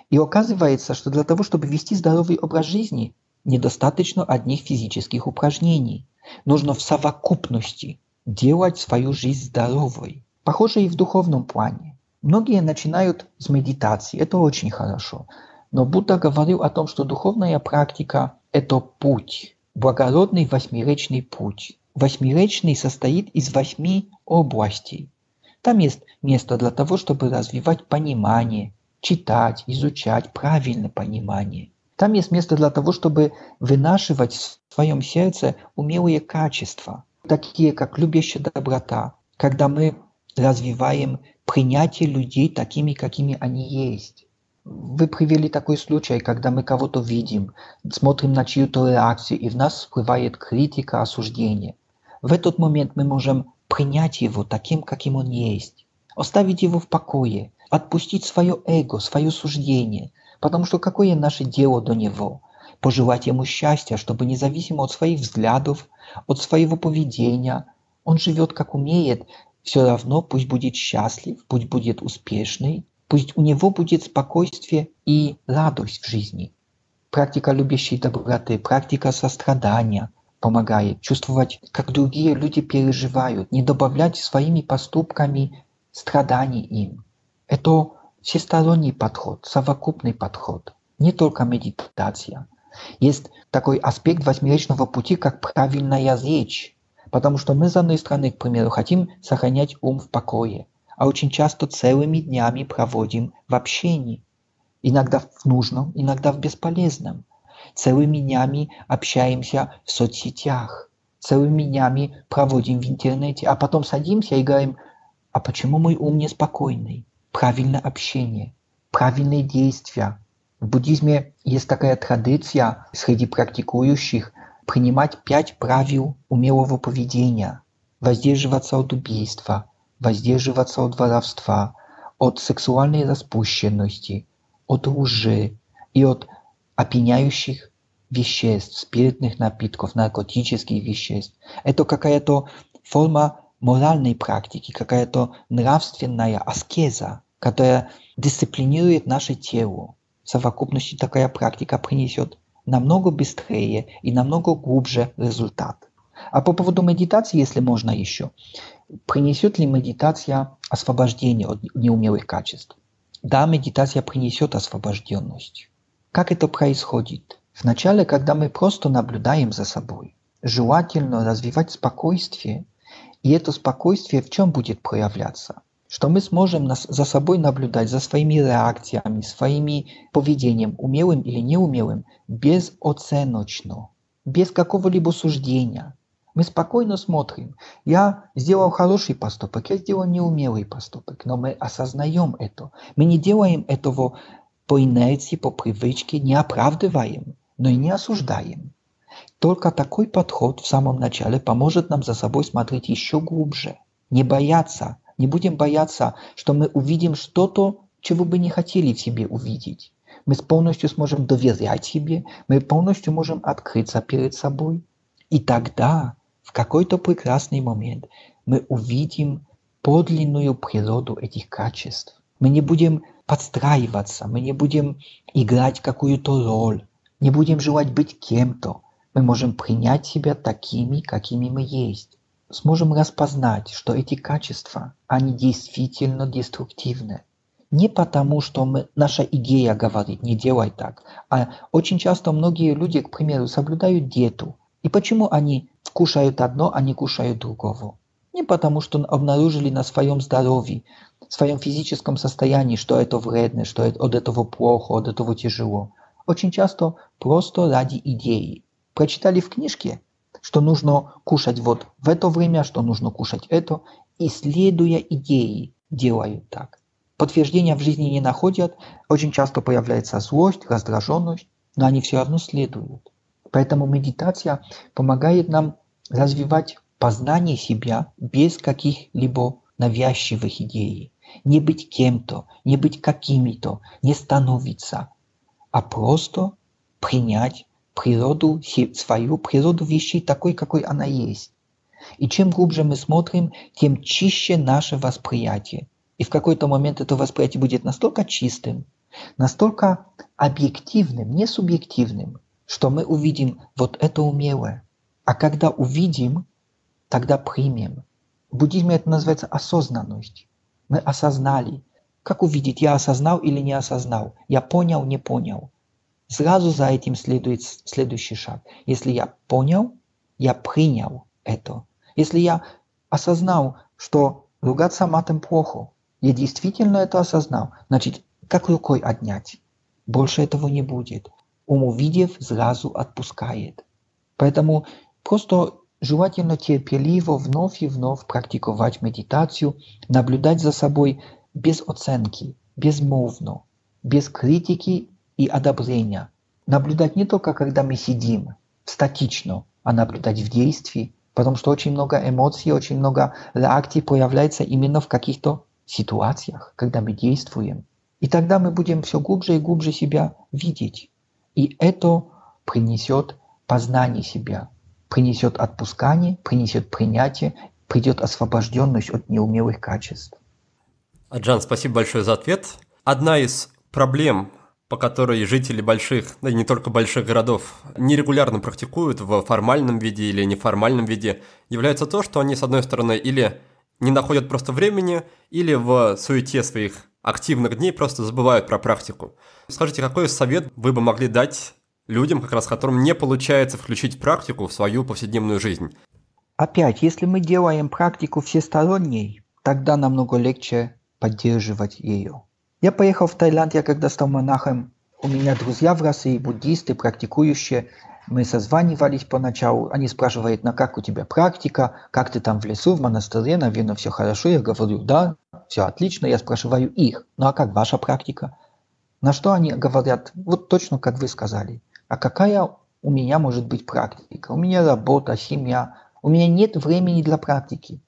И оказывается, что для того, чтобы вести здоровый образ жизни, недостаточно одних физических упражнений. Нужно в совокупности делать свою жизнь здоровой. Похоже и в духовном плане. Многие начинают с медитации, это очень хорошо. Но Будда говорил о том, что духовная практика – это путь, благородный восьмеречный путь. Восьмеречный состоит из восьми областей. Там есть место для того, чтобы развивать понимание, читать, изучать правильное понимание. Там есть место для того, чтобы вынашивать в своем сердце умелые качества, такие как любящая доброта, когда мы развиваем принятие людей такими, какими они есть. Вы привели такой случай, когда мы кого-то видим, смотрим на чью-то реакцию, и в нас всплывает критика, осуждение. В этот момент мы можем принять его таким, каким он есть, оставить его в покое, отпустить свое эго, свое суждение, потому что какое наше дело до него? Пожелать ему счастья, чтобы независимо от своих взглядов, от своего поведения, он живет как умеет, все равно пусть будет счастлив, пусть будет успешный, Пусть у него будет спокойствие и радость в жизни. Практика любящей доброты, практика сострадания помогает чувствовать, как другие люди переживают, не добавлять своими поступками страданий им. Это всесторонний подход, совокупный подход, не только медитация. Есть такой аспект восьмеречного пути, как правильная речь, потому что мы, с одной стороны, к примеру, хотим сохранять ум в покое, а очень часто целыми днями проводим в общении. Иногда в нужном, иногда в бесполезном. Целыми днями общаемся в соцсетях. Целыми днями проводим в интернете, а потом садимся и говорим, а почему мой ум неспокойный? Правильное общение, правильные действия. В буддизме есть такая традиция среди практикующих принимать пять правил умелого поведения, воздерживаться от убийства, воздерживаться от воровства, от сексуальной распущенности, от лжи и от опьяняющих веществ, спиртных напитков, наркотических веществ. Это какая-то форма моральной практики, какая-то нравственная аскеза, которая дисциплинирует наше тело. Совокупности такая практика принесет намного быстрее и намного глубже результат. А по поводу медитации, если можно еще, принесет ли медитация освобождение от неумелых качеств? Да, медитация принесет освобожденность. Как это происходит? Вначале, когда мы просто наблюдаем за собой, желательно развивать спокойствие, и это спокойствие в чем будет проявляться? Что мы сможем нас, за собой наблюдать, за своими реакциями, своими поведением, умелым или неумелым, безоценочно, без какого-либо суждения, Мы спокойно смотрим. Я сделал хороший поступок, я сделал неумелый поступок, но мы осознаем это. Мы не делаем этого по инерции, по привычке, не оправдываем, но и не осуждаем. Только такой подход в самом начале поможет нам за собой смотреть еще глубже. Не бояться, не будем бояться, что мы увидим что-то, чего бы не хотели в себе увидеть. Мы полностью сможем доверять себе, мы полностью можем открыться перед собой. И тогда в какой-то прекрасный момент мы увидим подлинную природу этих качеств. Мы не будем подстраиваться, мы не будем играть какую-то роль, не будем желать быть кем-то. Мы можем принять себя такими, какими мы есть. Сможем распознать, что эти качества, они действительно деструктивны. Не потому, что мы, наша идея говорит, не делай так, а очень часто многие люди, к примеру, соблюдают диету. И почему они кушают одно, а не кушают другого. Не потому, что обнаружили на своем здоровье, своем физическом состоянии, что это вредно, что от этого плохо, от этого тяжело. Очень часто просто ради идеи. Прочитали в книжке, что нужно кушать вот в это время, что нужно кушать это, и следуя идеи делают так. Подтверждения в жизни не находят, очень часто появляется злость, раздраженность, но они все равно следуют. Поэтому медитация помогает нам развивать познание себя без каких-либо навязчивых идей. Не быть кем-то, не быть какими-то, не становиться, а просто принять природу, свою природу вещей такой, какой она есть. И чем глубже мы смотрим, тем чище наше восприятие. И в какой-то момент это восприятие будет настолько чистым, настолько объективным, не субъективным, что мы увидим вот это умелое. А когда увидим, тогда примем. В буддизме это называется осознанность. Мы осознали. Как увидеть, я осознал или не осознал? Я понял, не понял. Сразу за этим следует следующий шаг. Если я понял, я принял это. Если я осознал, что ругаться матом плохо, я действительно это осознал, значит, как рукой отнять? Больше этого не будет ум увидев, сразу отпускает. Поэтому просто желательно терпеливо вновь и вновь практиковать медитацию, наблюдать за собой без оценки, безмолвно, без критики и одобрения. Наблюдать не только когда мы сидим статично, а наблюдать в действии, потому что очень много эмоций, очень много реакций появляется именно в каких-то ситуациях, когда мы действуем. И тогда мы будем все глубже и глубже себя видеть. И это принесет познание себя, принесет отпускание, принесет принятие, придет освобожденность от неумелых качеств. Джан, спасибо большое за ответ. Одна из проблем, по которой жители больших, да и не только больших городов, нерегулярно практикуют в формальном виде или неформальном виде, является то, что они, с одной стороны, или не находят просто времени, или в суете своих активных дней просто забывают про практику. Скажите, какой совет вы бы могли дать людям, как раз которым не получается включить практику в свою повседневную жизнь? Опять, если мы делаем практику всесторонней, тогда намного легче поддерживать ее. Я поехал в Таиланд, я когда стал монахом, у меня друзья в России, буддисты, практикующие, мы созванивались поначалу, они спрашивают, на как у тебя практика, как ты там в лесу, в монастыре, наверное, все хорошо. Я говорю, да, все отлично. Я спрашиваю их, ну а как ваша практика? На что они говорят, вот точно как вы сказали. А какая у меня может быть практика? У меня работа, семья. У меня нет времени для практики.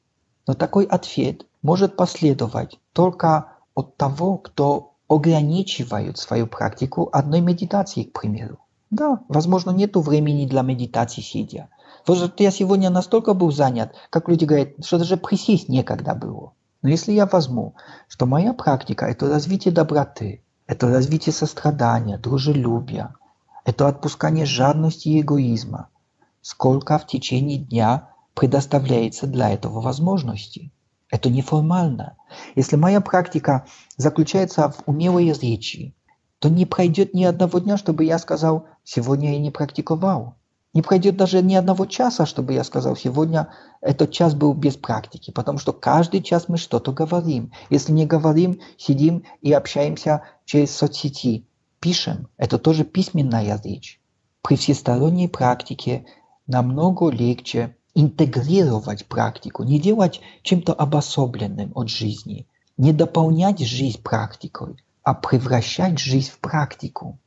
Но такой ответ может последовать только от того, кто ограничивает свою практику одной медитацией, к примеру. Да, возможно, нету времени для медитации сидя. Вот я сегодня настолько был занят, как люди говорят, что даже присесть некогда было. Но если я возьму, что моя практика – это развитие доброты, это развитие сострадания, дружелюбия, это отпускание жадности и эгоизма, сколько в течение дня предоставляется для этого возможности. Это неформально. Если моя практика заключается в умелой речи, то не пройдет ни одного дня, чтобы я сказал, сегодня я не практиковал. Не пройдет даже ни одного часа, чтобы я сказал, сегодня этот час был без практики, потому что каждый час мы что-то говорим. Если не говорим, сидим и общаемся через соцсети, пишем. Это тоже письменная речь. При всесторонней практике намного легче интегрировать практику, не делать чем-то обособленным от жизни, не дополнять жизнь практикой, а превращать жизнь в практику.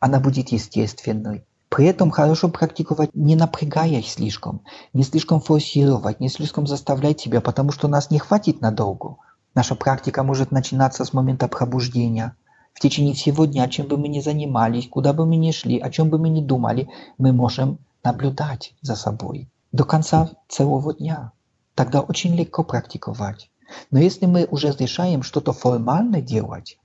Она будет естественной. При этом хорошо практиковать, не напрягаясь слишком, не слишком форсировать, не слишком заставлять себя, потому что нас не хватит надолго. Наша практика может начинаться с момента пробуждения. В течение всего дня, чем бы мы ни занимались, куда бы мы ни шли, о чем бы мы ни думали, мы можем наблюдать за собой до конца целого дня. Тогда очень легко практиковать. Но если мы уже решаем что-то формально делать,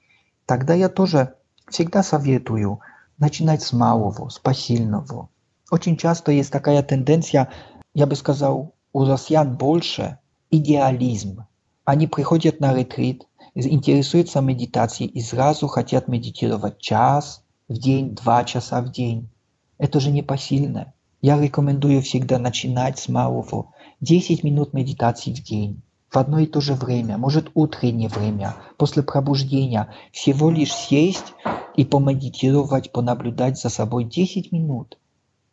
тогда я тоже всегда советую начинать с малого, с посильного. Очень часто есть такая тенденция, я бы сказал, у россиян больше идеализм. Они приходят на ретрит, интересуются медитацией и сразу хотят медитировать час в день, два часа в день. Это же не посильно. Я рекомендую всегда начинать с малого. 10 минут медитации в день. В одно и то же время, может утреннее время, после пробуждения, всего лишь сесть и помедитировать, понаблюдать за собой 10 минут.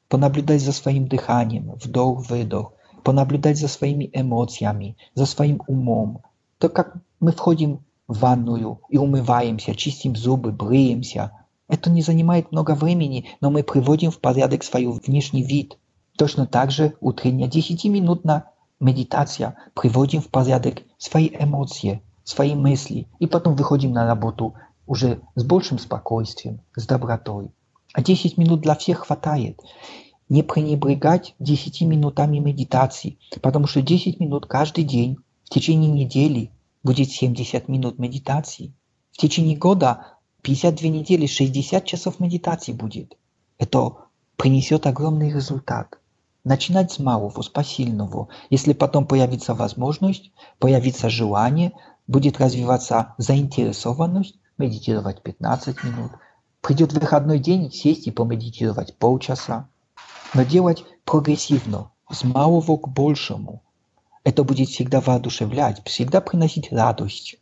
Понаблюдать за своим дыханием, вдох-выдох, понаблюдать за своими эмоциями, за своим умом. То, как мы входим в ванную и умываемся, чистим зубы, бреемся. Это не занимает много времени, но мы приводим в порядок свой внешний вид. Точно так же утренняя 10-минутная медитация приводим в порядок свои эмоции, свои мысли, и потом выходим на работу уже с большим спокойствием, с добротой. А 10 минут для всех хватает не пренебрегать 10 минутами медитации, потому что 10 минут каждый день в течение недели будет 70 минут медитации. В течение года 52 недели 60 часов медитации будет. Это принесет огромный результат. Начинать с малого, с посильного. Если потом появится возможность, появится желание, будет развиваться заинтересованность, медитировать 15 минут. Придет выходной день, сесть и помедитировать полчаса но делать прогрессивно, с малого к большему. Это будет всегда воодушевлять, всегда приносить радость.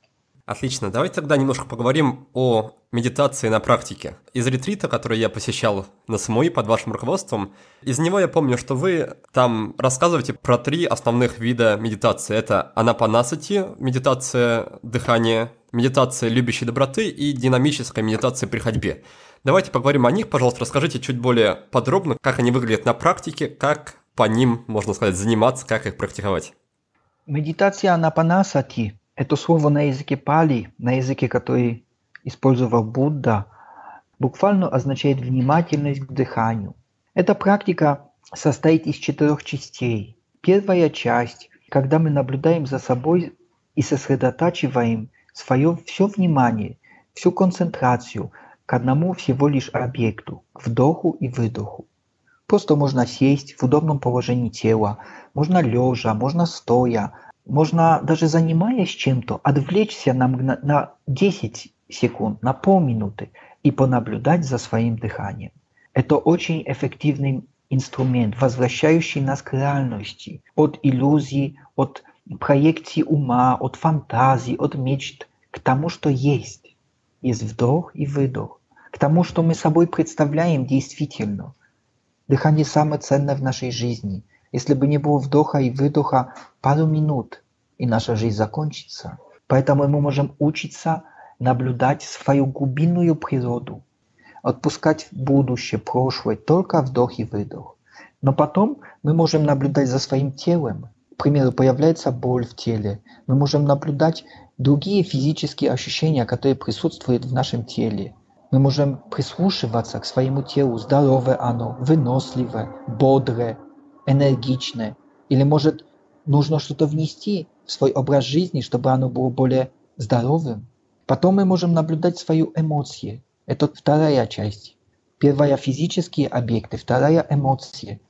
Отлично, давайте тогда немножко поговорим о медитации на практике. Из ретрита, который я посещал на СМИ под вашим руководством, из него я помню, что вы там рассказываете про три основных вида медитации. Это анапанасати, медитация дыхания, медитация любящей доброты и динамическая медитация при ходьбе. Давайте поговорим о них, пожалуйста, расскажите чуть более подробно, как они выглядят на практике, как по ним, можно сказать, заниматься, как их практиковать. Медитация на панасати – это слово на языке пали, на языке, который использовал Будда, буквально означает внимательность к дыханию. Эта практика состоит из четырех частей. Первая часть, когда мы наблюдаем за собой и сосредотачиваем свое все внимание, всю концентрацию – к одному всего лишь объекту – вдоху и выдоху. Просто можно сесть в удобном положении тела, можно лежа, можно стоя, можно даже занимаясь чем-то, отвлечься на, на 10 секунд, на полминуты и понаблюдать за своим дыханием. Это очень эффективный инструмент, возвращающий нас к реальности, от иллюзий, от проекции ума, от фантазий, от мечт к тому, что есть есть вдох и выдох, к тому, что мы собой представляем действительно. Дыхание самое ценное в нашей жизни. Если бы не было вдоха и выдоха, пару минут, и наша жизнь закончится. Поэтому мы можем учиться наблюдать свою глубинную природу, отпускать будущее, прошлое, только вдох и выдох. Но потом мы можем наблюдать за своим телом. К примеру, появляется боль в теле. Мы можем наблюдать другие физические ощущения, которые присутствуют в нашем теле. Мы можем прислушиваться к своему телу, здоровое оно, выносливое, бодрое, энергичное. Или может нужно что-то внести в свой образ жизни, чтобы оно было более здоровым. Потом мы можем наблюдать свои эмоции. Это вторая часть. Первая физические объекты, вторая эмоции.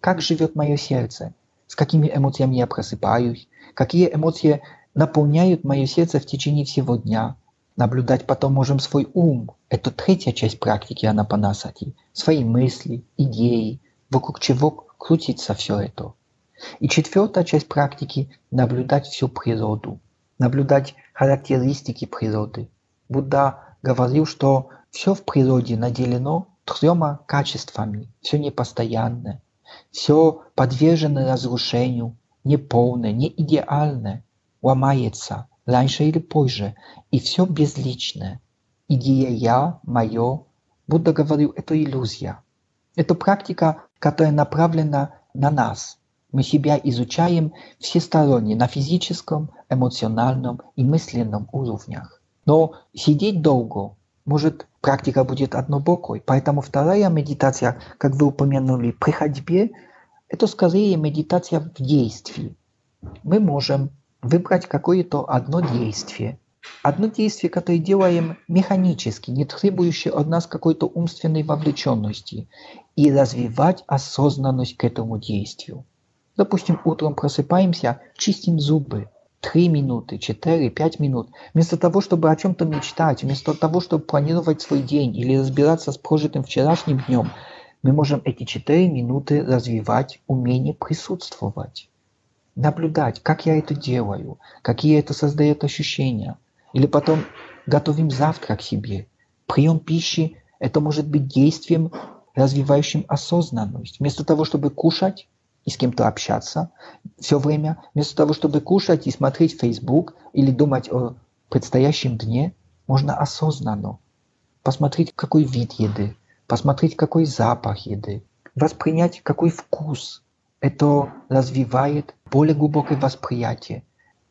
Как живет мое сердце? С какими эмоциями я просыпаюсь? Какие эмоции наполняют мое сердце в течение всего дня. Наблюдать потом можем свой ум. Это третья часть практики анапанасати. Свои мысли, идеи, вокруг чего крутится все это. И четвертая часть практики – наблюдать всю природу. Наблюдать характеристики природы. Будда говорил, что все в природе наделено тремя качествами, все непостоянное. все подвержено разрушению, неполное, не идеальное, ломается раньше или позже, и все безличное. Идея «я», «моё», Будда говорил, это иллюзия. Это практика, которая направлена на нас. Мы себя изучаем всесторонне на физическом, эмоциональном и мысленном уровнях. Но сидеть долго, может, практика будет однобокой. Поэтому вторая медитация, как вы упомянули, при ходьбе, это скорее медитация в действии. Мы можем выбрать какое-то одно действие – Одно действие, которое делаем механически, не требующее от нас какой-то умственной вовлеченности, и развивать осознанность к этому действию. Допустим, утром просыпаемся, чистим зубы. Три минуты, четыре, пять минут. Вместо того, чтобы о чем-то мечтать, вместо того, чтобы планировать свой день или разбираться с прожитым вчерашним днем, мы можем эти четыре минуты развивать умение присутствовать. Наблюдать, как я это делаю, какие это создает ощущения – или потом готовим завтрак себе. Прием пищи – это может быть действием, развивающим осознанность. Вместо того, чтобы кушать и с кем-то общаться все время, вместо того, чтобы кушать и смотреть Facebook или думать о предстоящем дне, можно осознанно посмотреть, какой вид еды, посмотреть, какой запах еды, воспринять, какой вкус. Это развивает более глубокое восприятие.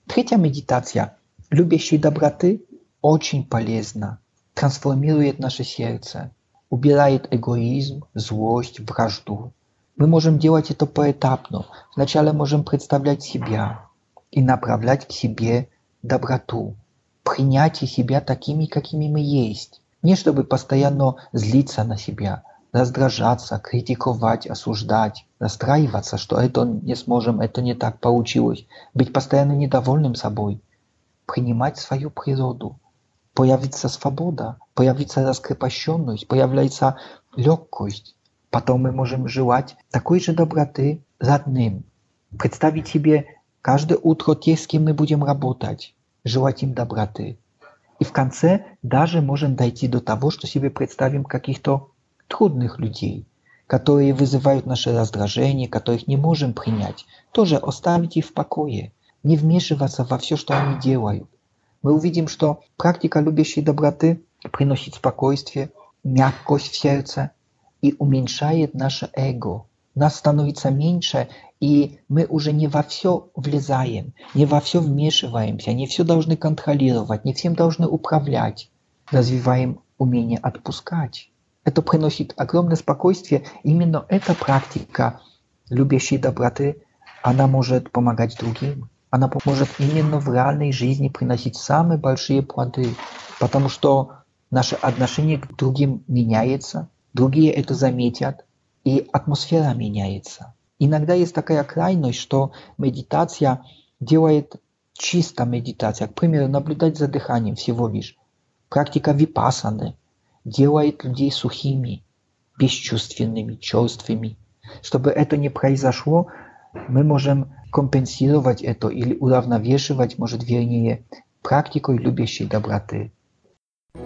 Третья медитация любящей доброты очень полезна, трансформирует наше сердце, убирает эгоизм, злость, вражду. Мы можем делать это поэтапно. Сначала можем представлять себя и направлять к себе доброту, принятие себя такими, какими мы есть. Не чтобы постоянно злиться на себя, раздражаться, критиковать, осуждать, расстраиваться, что это не сможем, это не так получилось, быть постоянно недовольным собой – принимать свою природу. Появится свобода, появится раскрепощенность, появляется легкость. Потом мы можем желать такой же доброты родным. Представить себе каждое утро те, с кем мы будем работать, желать им доброты. И в конце даже можем дойти до того, что себе представим каких-то трудных людей, которые вызывают наше раздражение, которых не можем принять, тоже оставить их в покое – не вмешиваться во все, что они делают. Мы увидим, что практика любящей доброты приносит спокойствие, мягкость в сердце и уменьшает наше эго. Нас становится меньше, и мы уже не во все влезаем, не во все вмешиваемся, не все должны контролировать, не всем должны управлять. Развиваем умение отпускать. Это приносит огромное спокойствие. Именно эта практика любящей доброты, она может помогать другим она поможет именно в реальной жизни приносить самые большие плоды, потому что наше отношение к другим меняется, другие это заметят, и атмосфера меняется. Иногда есть такая крайность, что медитация делает чисто медитация, к примеру, наблюдать за дыханием всего лишь. Практика випасаны делает людей сухими, бесчувственными, черствыми. Чтобы это не произошло, мы можем компенсировать это или уравновешивать, может вернее, практикой любящей доброты.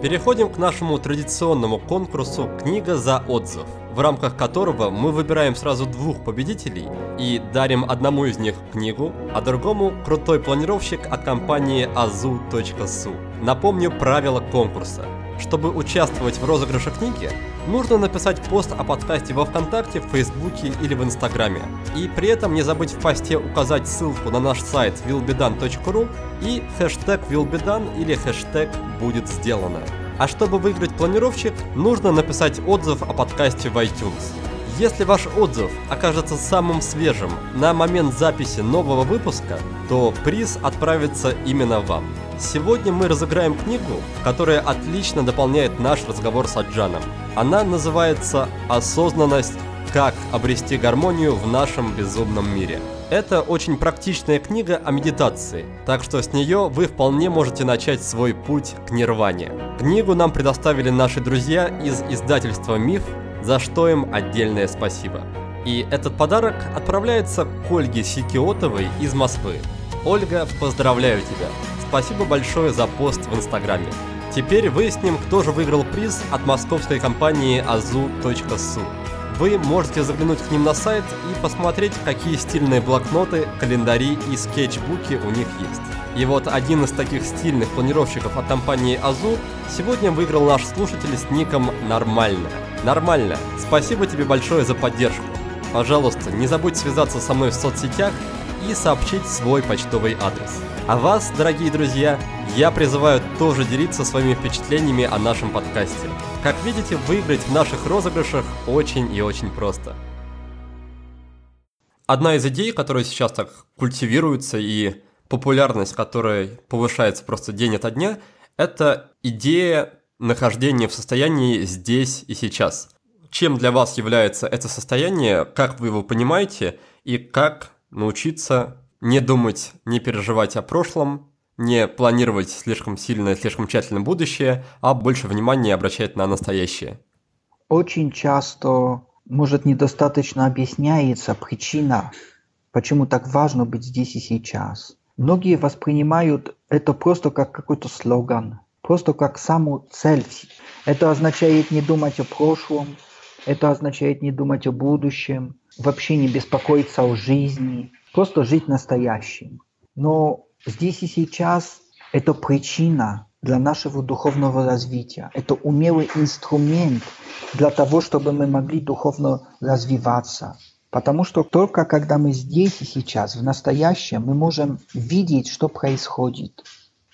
Переходим к нашему традиционному конкурсу «Книга за отзыв», в рамках которого мы выбираем сразу двух победителей и дарим одному из них книгу, а другому крутой планировщик от компании azu.su. Напомню правила конкурса – чтобы участвовать в розыгрыше книги, нужно написать пост о подкасте во Вконтакте, в Фейсбуке или в Инстаграме. И при этом не забыть в посте указать ссылку на наш сайт willbedan.ru и хэштег willbedan или хэштег будет сделано. А чтобы выиграть планировщик, нужно написать отзыв о подкасте в iTunes. Если ваш отзыв окажется самым свежим на момент записи нового выпуска, то приз отправится именно вам. Сегодня мы разыграем книгу, которая отлично дополняет наш разговор с Аджаном. Она называется «Осознанность. Как обрести гармонию в нашем безумном мире». Это очень практичная книга о медитации, так что с нее вы вполне можете начать свой путь к нирване. Книгу нам предоставили наши друзья из издательства «Миф», за что им отдельное спасибо. И этот подарок отправляется к Ольге Сикиотовой из Москвы. Ольга, поздравляю тебя! Спасибо большое за пост в Инстаграме. Теперь выясним, кто же выиграл приз от московской компании azu.su. вы можете заглянуть к ним на сайт и посмотреть, какие стильные блокноты, календари и скетчбуки у них есть. И вот один из таких стильных планировщиков от компании Azur сегодня выиграл наш слушатель с ником «Нормально». Нормально. Спасибо тебе большое за поддержку. Пожалуйста, не забудь связаться со мной в соцсетях и сообщить свой почтовый адрес. А вас, дорогие друзья, я призываю тоже делиться своими впечатлениями о нашем подкасте. Как видите, выиграть в наших розыгрышах очень и очень просто. Одна из идей, которая сейчас так культивируется и популярность которой повышается просто день ото дня, это идея нахождения в состоянии здесь и сейчас. Чем для вас является это состояние, как вы его понимаете и как научиться не думать, не переживать о прошлом, не планировать слишком сильно и слишком тщательно будущее, а больше внимания обращать на настоящее. Очень часто, может, недостаточно объясняется причина, почему так важно быть здесь и сейчас. Многие воспринимают это просто как какой-то слоган, просто как саму цель. Это означает не думать о прошлом, это означает не думать о будущем, вообще не беспокоиться о жизни, просто жить настоящим. Но здесь и сейчас это причина для нашего духовного развития. Это умелый инструмент для того, чтобы мы могли духовно развиваться. Потому что только когда мы здесь и сейчас, в настоящем, мы можем видеть, что происходит.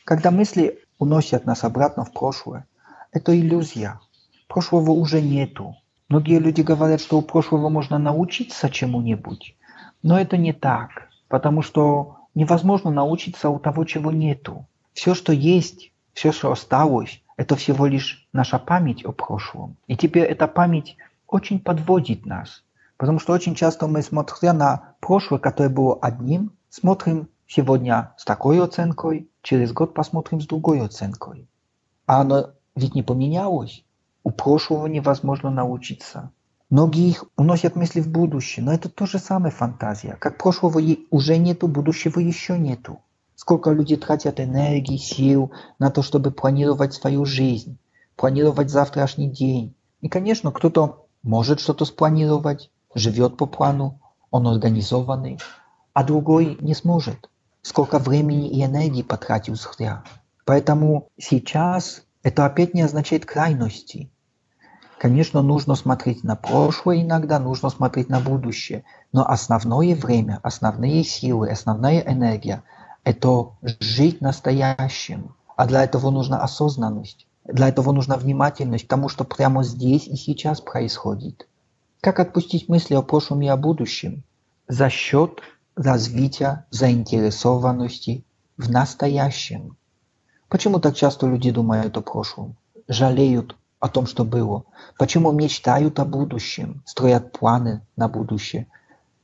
Когда мысли уносят нас обратно в прошлое, это иллюзия. Прошлого уже нету. Многие люди говорят, что у прошлого можно научиться чему-нибудь, но это не так, потому что невозможно научиться у того, чего нету. Все, что есть, все, что осталось, это всего лишь наша память о прошлом. И теперь эта память очень подводит нас. Потому что очень часто мы, смотря на прошлое, которое было одним, смотрим сегодня с такой оценкой, через год посмотрим с другой оценкой. А оно ведь не поменялось. У прошлого невозможно научиться. Многие их уносят мысли в будущее, но это то же самое фантазия. Как прошлого уже нету, будущего еще нету. Сколько люди тратят энергии, сил на то, чтобы планировать свою жизнь, планировать завтрашний день. И, конечно, кто-то может что-то спланировать, живет по плану, он организованный, а другой не сможет. Сколько времени и энергии потратил зря. Поэтому сейчас это опять не означает крайности. Конечно, нужно смотреть на прошлое иногда, нужно смотреть на будущее. Но основное время, основные силы, основная энергия – это жить настоящим. А для этого нужна осознанность. Для этого нужна внимательность к тому, что прямо здесь и сейчас происходит. Как отпустить мысли о прошлом и о будущем? За счет развития заинтересованности в настоящем. Почему так часто люди думают о прошлом? Жалеют о том, что было. Почему мечтают о будущем, строят планы на будущее?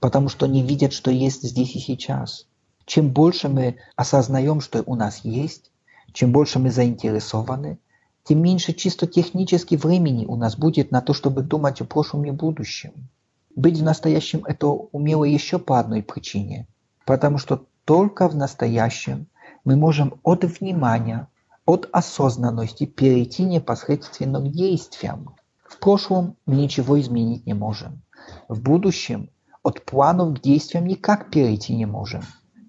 Потому что не видят, что есть здесь и сейчас. Чем больше мы осознаем, что у нас есть, чем больше мы заинтересованы, тем меньше чисто технически времени у нас будет на то, чтобы думать о прошлом и будущем. Быть в настоящем это умело еще по одной причине. Потому что только в настоящем мы можем от внимания от осознанности перейти непосредственно к действиям. В прошлом мы ничего изменить не можем. В будущем от планов к действиям никак перейти не можем.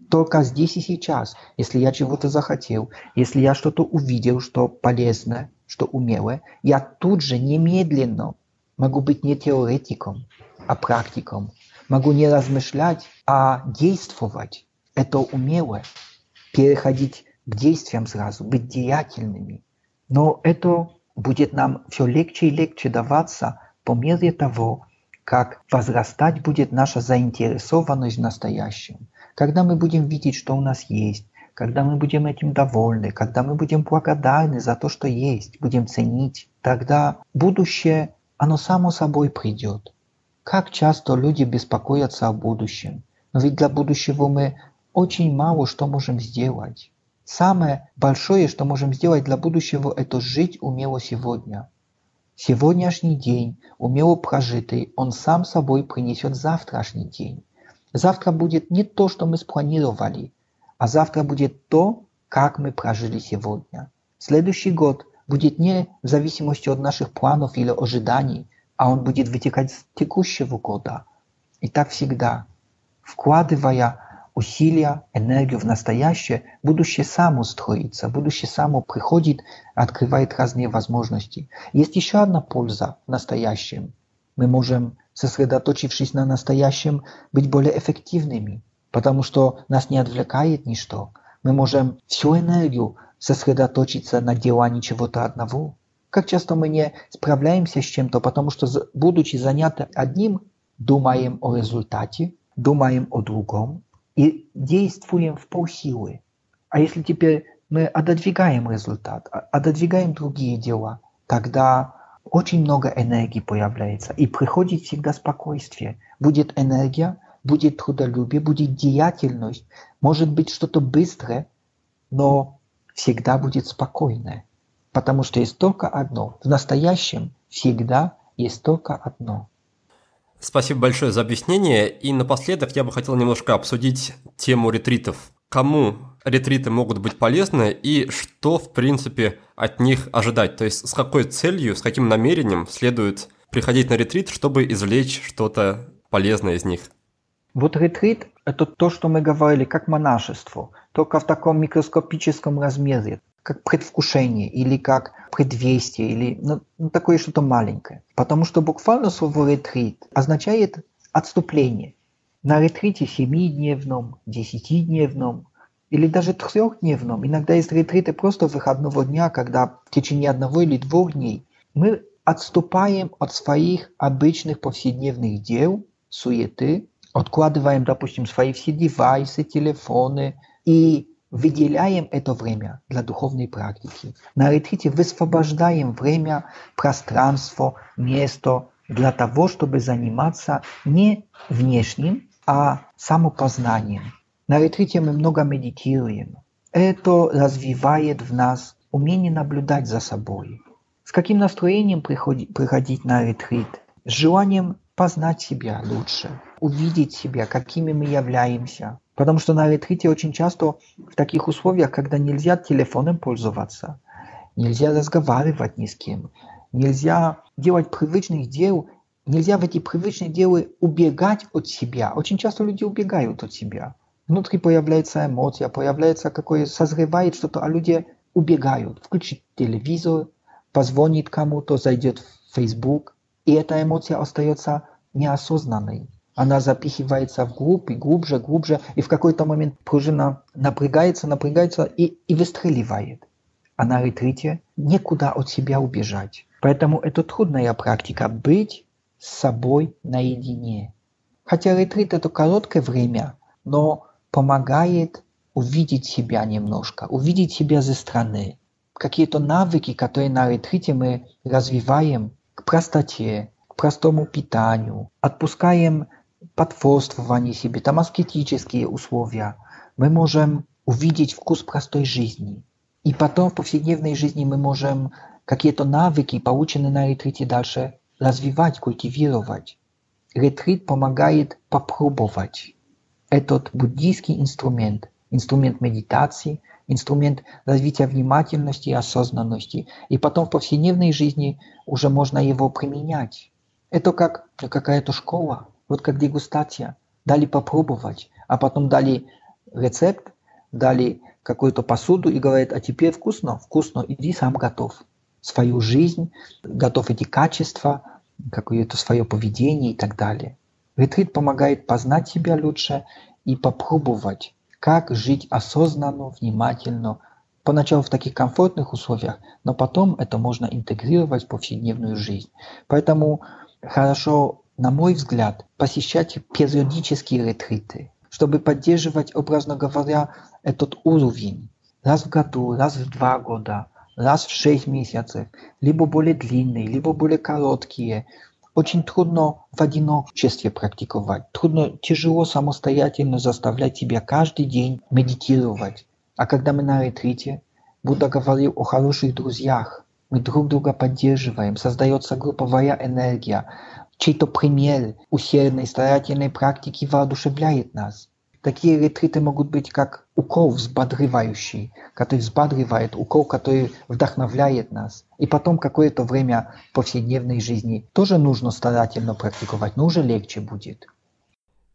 Только здесь и сейчас, если я чего-то захотел, если я что-то увидел, что полезное, что умелое, я тут же немедленно могу быть не теоретиком, а практиком. Могу не размышлять, а действовать. Это умелое. Переходить к действиям сразу, быть деятельными. Но это будет нам все легче и легче даваться по мере того, как возрастать будет наша заинтересованность в настоящем. Когда мы будем видеть, что у нас есть, когда мы будем этим довольны, когда мы будем благодарны за то, что есть, будем ценить, тогда будущее, оно само собой придет. Как часто люди беспокоятся о будущем, но ведь для будущего мы очень мало что можем сделать. Самое большое, что можем сделать для будущего, это жить умело сегодня. Сегодняшний день, умело прожитый, он сам собой принесет завтрашний день. Завтра будет не то, что мы спланировали, а завтра будет то, как мы прожили сегодня. Следующий год будет не в зависимости от наших планов или ожиданий, а он будет вытекать с текущего года. И так всегда. Вкладывая усилия, энергию в настоящее, будущее само строится, будущее само приходит, открывает разные возможности. Есть еще одна польза в настоящем. Мы можем, сосредоточившись на настоящем, быть более эффективными, потому что нас не отвлекает ничто. Мы можем всю энергию сосредоточиться на делании чего-то одного. Как часто мы не справляемся с чем-то, потому что, будучи заняты одним, думаем о результате, думаем о другом и действуем в полсилы. А если теперь мы отодвигаем результат, отодвигаем другие дела, тогда очень много энергии появляется, и приходит всегда спокойствие. Будет энергия, будет трудолюбие, будет деятельность, может быть что-то быстрое, но всегда будет спокойное. Потому что есть только одно. В настоящем всегда есть только одно. Спасибо большое за объяснение. И напоследок я бы хотел немножко обсудить тему ретритов. Кому ретриты могут быть полезны и что, в принципе, от них ожидать? То есть с какой целью, с каким намерением следует приходить на ретрит, чтобы извлечь что-то полезное из них? Вот ретрит – это то, что мы говорили, как монашество, только в таком микроскопическом размере как предвкушение или как предвестие или ну, ну, такое что-то маленькое. Потому что буквально слово ретрит означает отступление. На ретрите семидневном, десятидневном или даже трехдневном, иногда есть ретриты просто выходного дня, когда в течение одного или двух дней мы отступаем от своих обычных повседневных дел, суеты, откладываем, допустим, свои все девайсы, телефоны и выделяем это время для духовной практики. На ретрите высвобождаем время, пространство, место для того, чтобы заниматься не внешним, а самопознанием. На ретрите мы много медитируем. Это развивает в нас умение наблюдать за собой. С каким настроением приходить, приходить на ретрит? С желанием познать себя лучше, увидеть себя, какими мы являемся, Потому что на ретрите очень часто в таких условиях, когда нельзя телефоном пользоваться, нельзя разговаривать ни с кем, нельзя делать привычных дел, нельзя в эти привычные дела убегать от себя. Очень часто люди убегают от себя. Внутри появляется эмоция, появляется какое созревает что-то, а люди убегают. Включит телевизор, позвонит кому-то, зайдет в Facebook, и эта эмоция остается неосознанной она запихивается вглубь и глубже, глубже, и в какой-то момент пружина напрягается, напрягается и, и выстреливает. А на ретрите некуда от себя убежать. Поэтому это трудная практика – быть с собой наедине. Хотя ретрит – это короткое время, но помогает увидеть себя немножко, увидеть себя со стороны. Какие-то навыки, которые на ретрите мы развиваем к простоте, к простому питанию, отпускаем потворствование себе, там аскетические условия, мы можем увидеть вкус простой жизни. И потом в повседневной жизни мы можем какие-то навыки, полученные на ретрите, дальше развивать, культивировать. Ретрит помогает попробовать этот буддийский инструмент, инструмент медитации, инструмент развития внимательности и осознанности. И потом в повседневной жизни уже можно его применять. Это как какая-то школа. Вот как дегустация. Дали попробовать, а потом дали рецепт, дали какую-то посуду и говорят, а теперь вкусно, вкусно, иди сам готов. Свою жизнь, готов эти качества, какое-то свое поведение и так далее. Ретрит помогает познать себя лучше и попробовать, как жить осознанно, внимательно, поначалу в таких комфортных условиях, но потом это можно интегрировать в повседневную жизнь. Поэтому хорошо на мой взгляд, посещать периодические ретриты, чтобы поддерживать, образно говоря, этот уровень раз в году, раз в два года, раз в шесть месяцев, либо более длинные, либо более короткие. Очень трудно в одиночестве практиковать. Трудно, тяжело самостоятельно заставлять себя каждый день медитировать. А когда мы на ретрите, Будда говорил о хороших друзьях. Мы друг друга поддерживаем, создается групповая энергия, чей-то пример усердной, старательной практики воодушевляет нас. такие ретриты могут быть как укол взбадривающий, который взбадривает, укол, который вдохновляет нас. И потом какое-то время повседневной жизни тоже нужно старательно практиковать, но уже легче будет.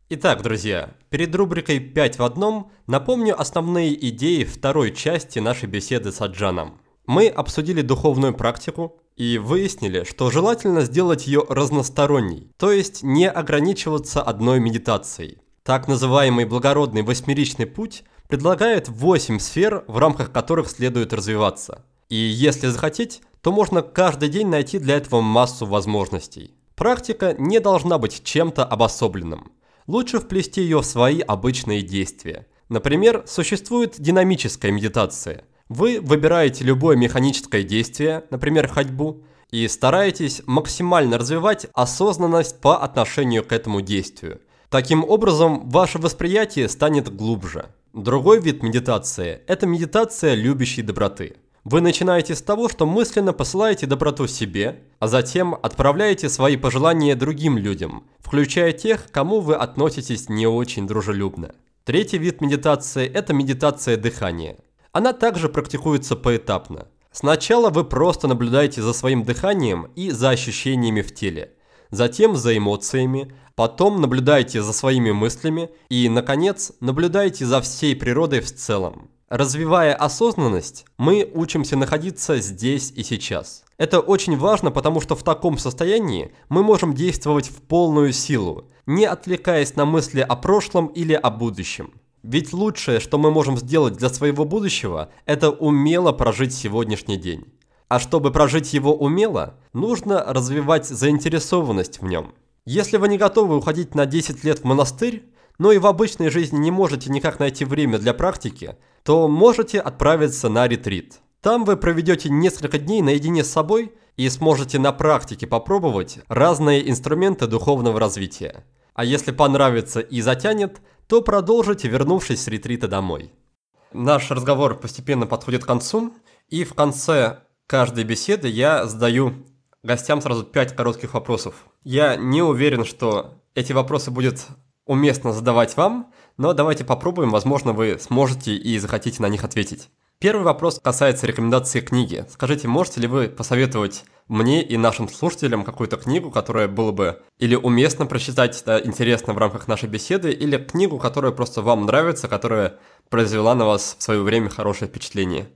Итак, друзья, перед рубрикой «5 в одном» напомню основные идеи второй части нашей беседы с Аджаном. Мы обсудили духовную практику и выяснили, что желательно сделать ее разносторонней, то есть не ограничиваться одной медитацией. Так называемый благородный восьмеричный путь предлагает 8 сфер, в рамках которых следует развиваться. И если захотеть, то можно каждый день найти для этого массу возможностей. Практика не должна быть чем-то обособленным лучше вплести ее в свои обычные действия. Например, существует динамическая медитация. Вы выбираете любое механическое действие, например, ходьбу, и стараетесь максимально развивать осознанность по отношению к этому действию. Таким образом, ваше восприятие станет глубже. Другой вид медитации – это медитация любящей доброты. Вы начинаете с того, что мысленно посылаете доброту себе, а затем отправляете свои пожелания другим людям, включая тех, кому вы относитесь не очень дружелюбно. Третий вид медитации – это медитация дыхания. Она также практикуется поэтапно. Сначала вы просто наблюдаете за своим дыханием и за ощущениями в теле, затем за эмоциями, потом наблюдаете за своими мыслями и, наконец, наблюдаете за всей природой в целом. Развивая осознанность, мы учимся находиться здесь и сейчас. Это очень важно, потому что в таком состоянии мы можем действовать в полную силу, не отвлекаясь на мысли о прошлом или о будущем. Ведь лучшее, что мы можем сделать для своего будущего, это умело прожить сегодняшний день. А чтобы прожить его умело, нужно развивать заинтересованность в нем. Если вы не готовы уходить на 10 лет в монастырь, но и в обычной жизни не можете никак найти время для практики, то можете отправиться на ретрит. Там вы проведете несколько дней наедине с собой и сможете на практике попробовать разные инструменты духовного развития. А если понравится и затянет, то продолжите, вернувшись с ретрита домой. Наш разговор постепенно подходит к концу, и в конце каждой беседы я задаю гостям сразу 5 коротких вопросов. Я не уверен, что эти вопросы будет уместно задавать вам, но давайте попробуем, возможно, вы сможете и захотите на них ответить. Первый вопрос касается рекомендации книги. Скажите, можете ли вы посоветовать мне и нашим слушателям какую-то книгу, которая было бы или уместно прочитать, да, интересно в рамках нашей беседы, или книгу, которая просто вам нравится, которая произвела на вас в свое время хорошее впечатление?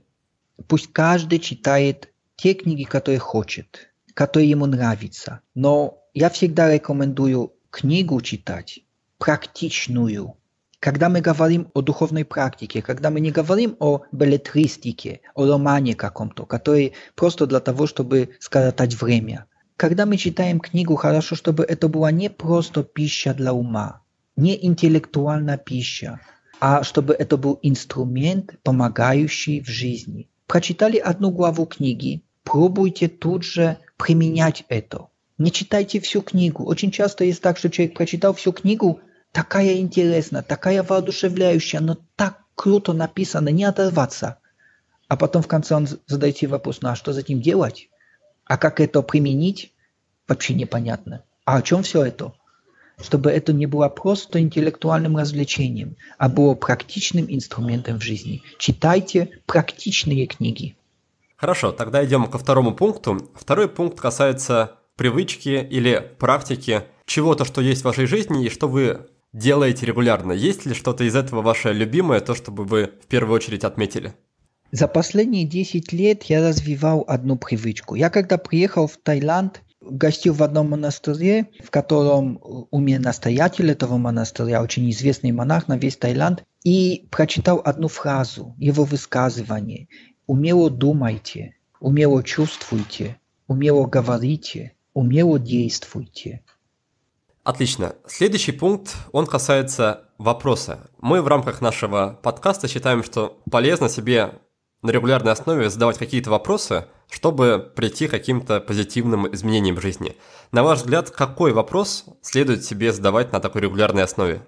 Пусть каждый читает те книги, которые хочет, которые ему нравятся. Но я всегда рекомендую книгу читать, практичную. Когда мы говорим о духовной практике, когда мы не говорим о беллетристике, о романе каком-то, который просто для того, чтобы скоротать время. Когда мы читаем книгу, хорошо, чтобы это была не просто пища для ума, не интеллектуальная пища, а чтобы это был инструмент, помогающий в жизни. Прочитали одну главу книги, пробуйте тут же применять это. Не читайте всю книгу. Очень часто есть так, что человек прочитал всю книгу, такая интересная, такая воодушевляющая, но так круто написано, не оторваться. А потом в конце он задает себе вопрос, ну а что за этим делать? А как это применить? Вообще непонятно. А о чем все это? Чтобы это не было просто интеллектуальным развлечением, а было практичным инструментом в жизни. Читайте практичные книги. Хорошо, тогда идем ко второму пункту. Второй пункт касается привычки или практики чего-то, что есть в вашей жизни и что вы делаете регулярно. Есть ли что-то из этого ваше любимое, то, чтобы вы в первую очередь отметили? За последние 10 лет я развивал одну привычку. Я когда приехал в Таиланд, гостил в одном монастыре, в котором у меня настоятель этого монастыря, очень известный монах на весь Таиланд, и прочитал одну фразу, его высказывание. «Умело думайте, умело чувствуйте, умело говорите, умело действуйте». Отлично. Следующий пункт, он касается вопроса. Мы в рамках нашего подкаста считаем, что полезно себе на регулярной основе задавать какие-то вопросы, чтобы прийти к каким-то позитивным изменениям в жизни. На ваш взгляд, какой вопрос следует себе задавать на такой регулярной основе?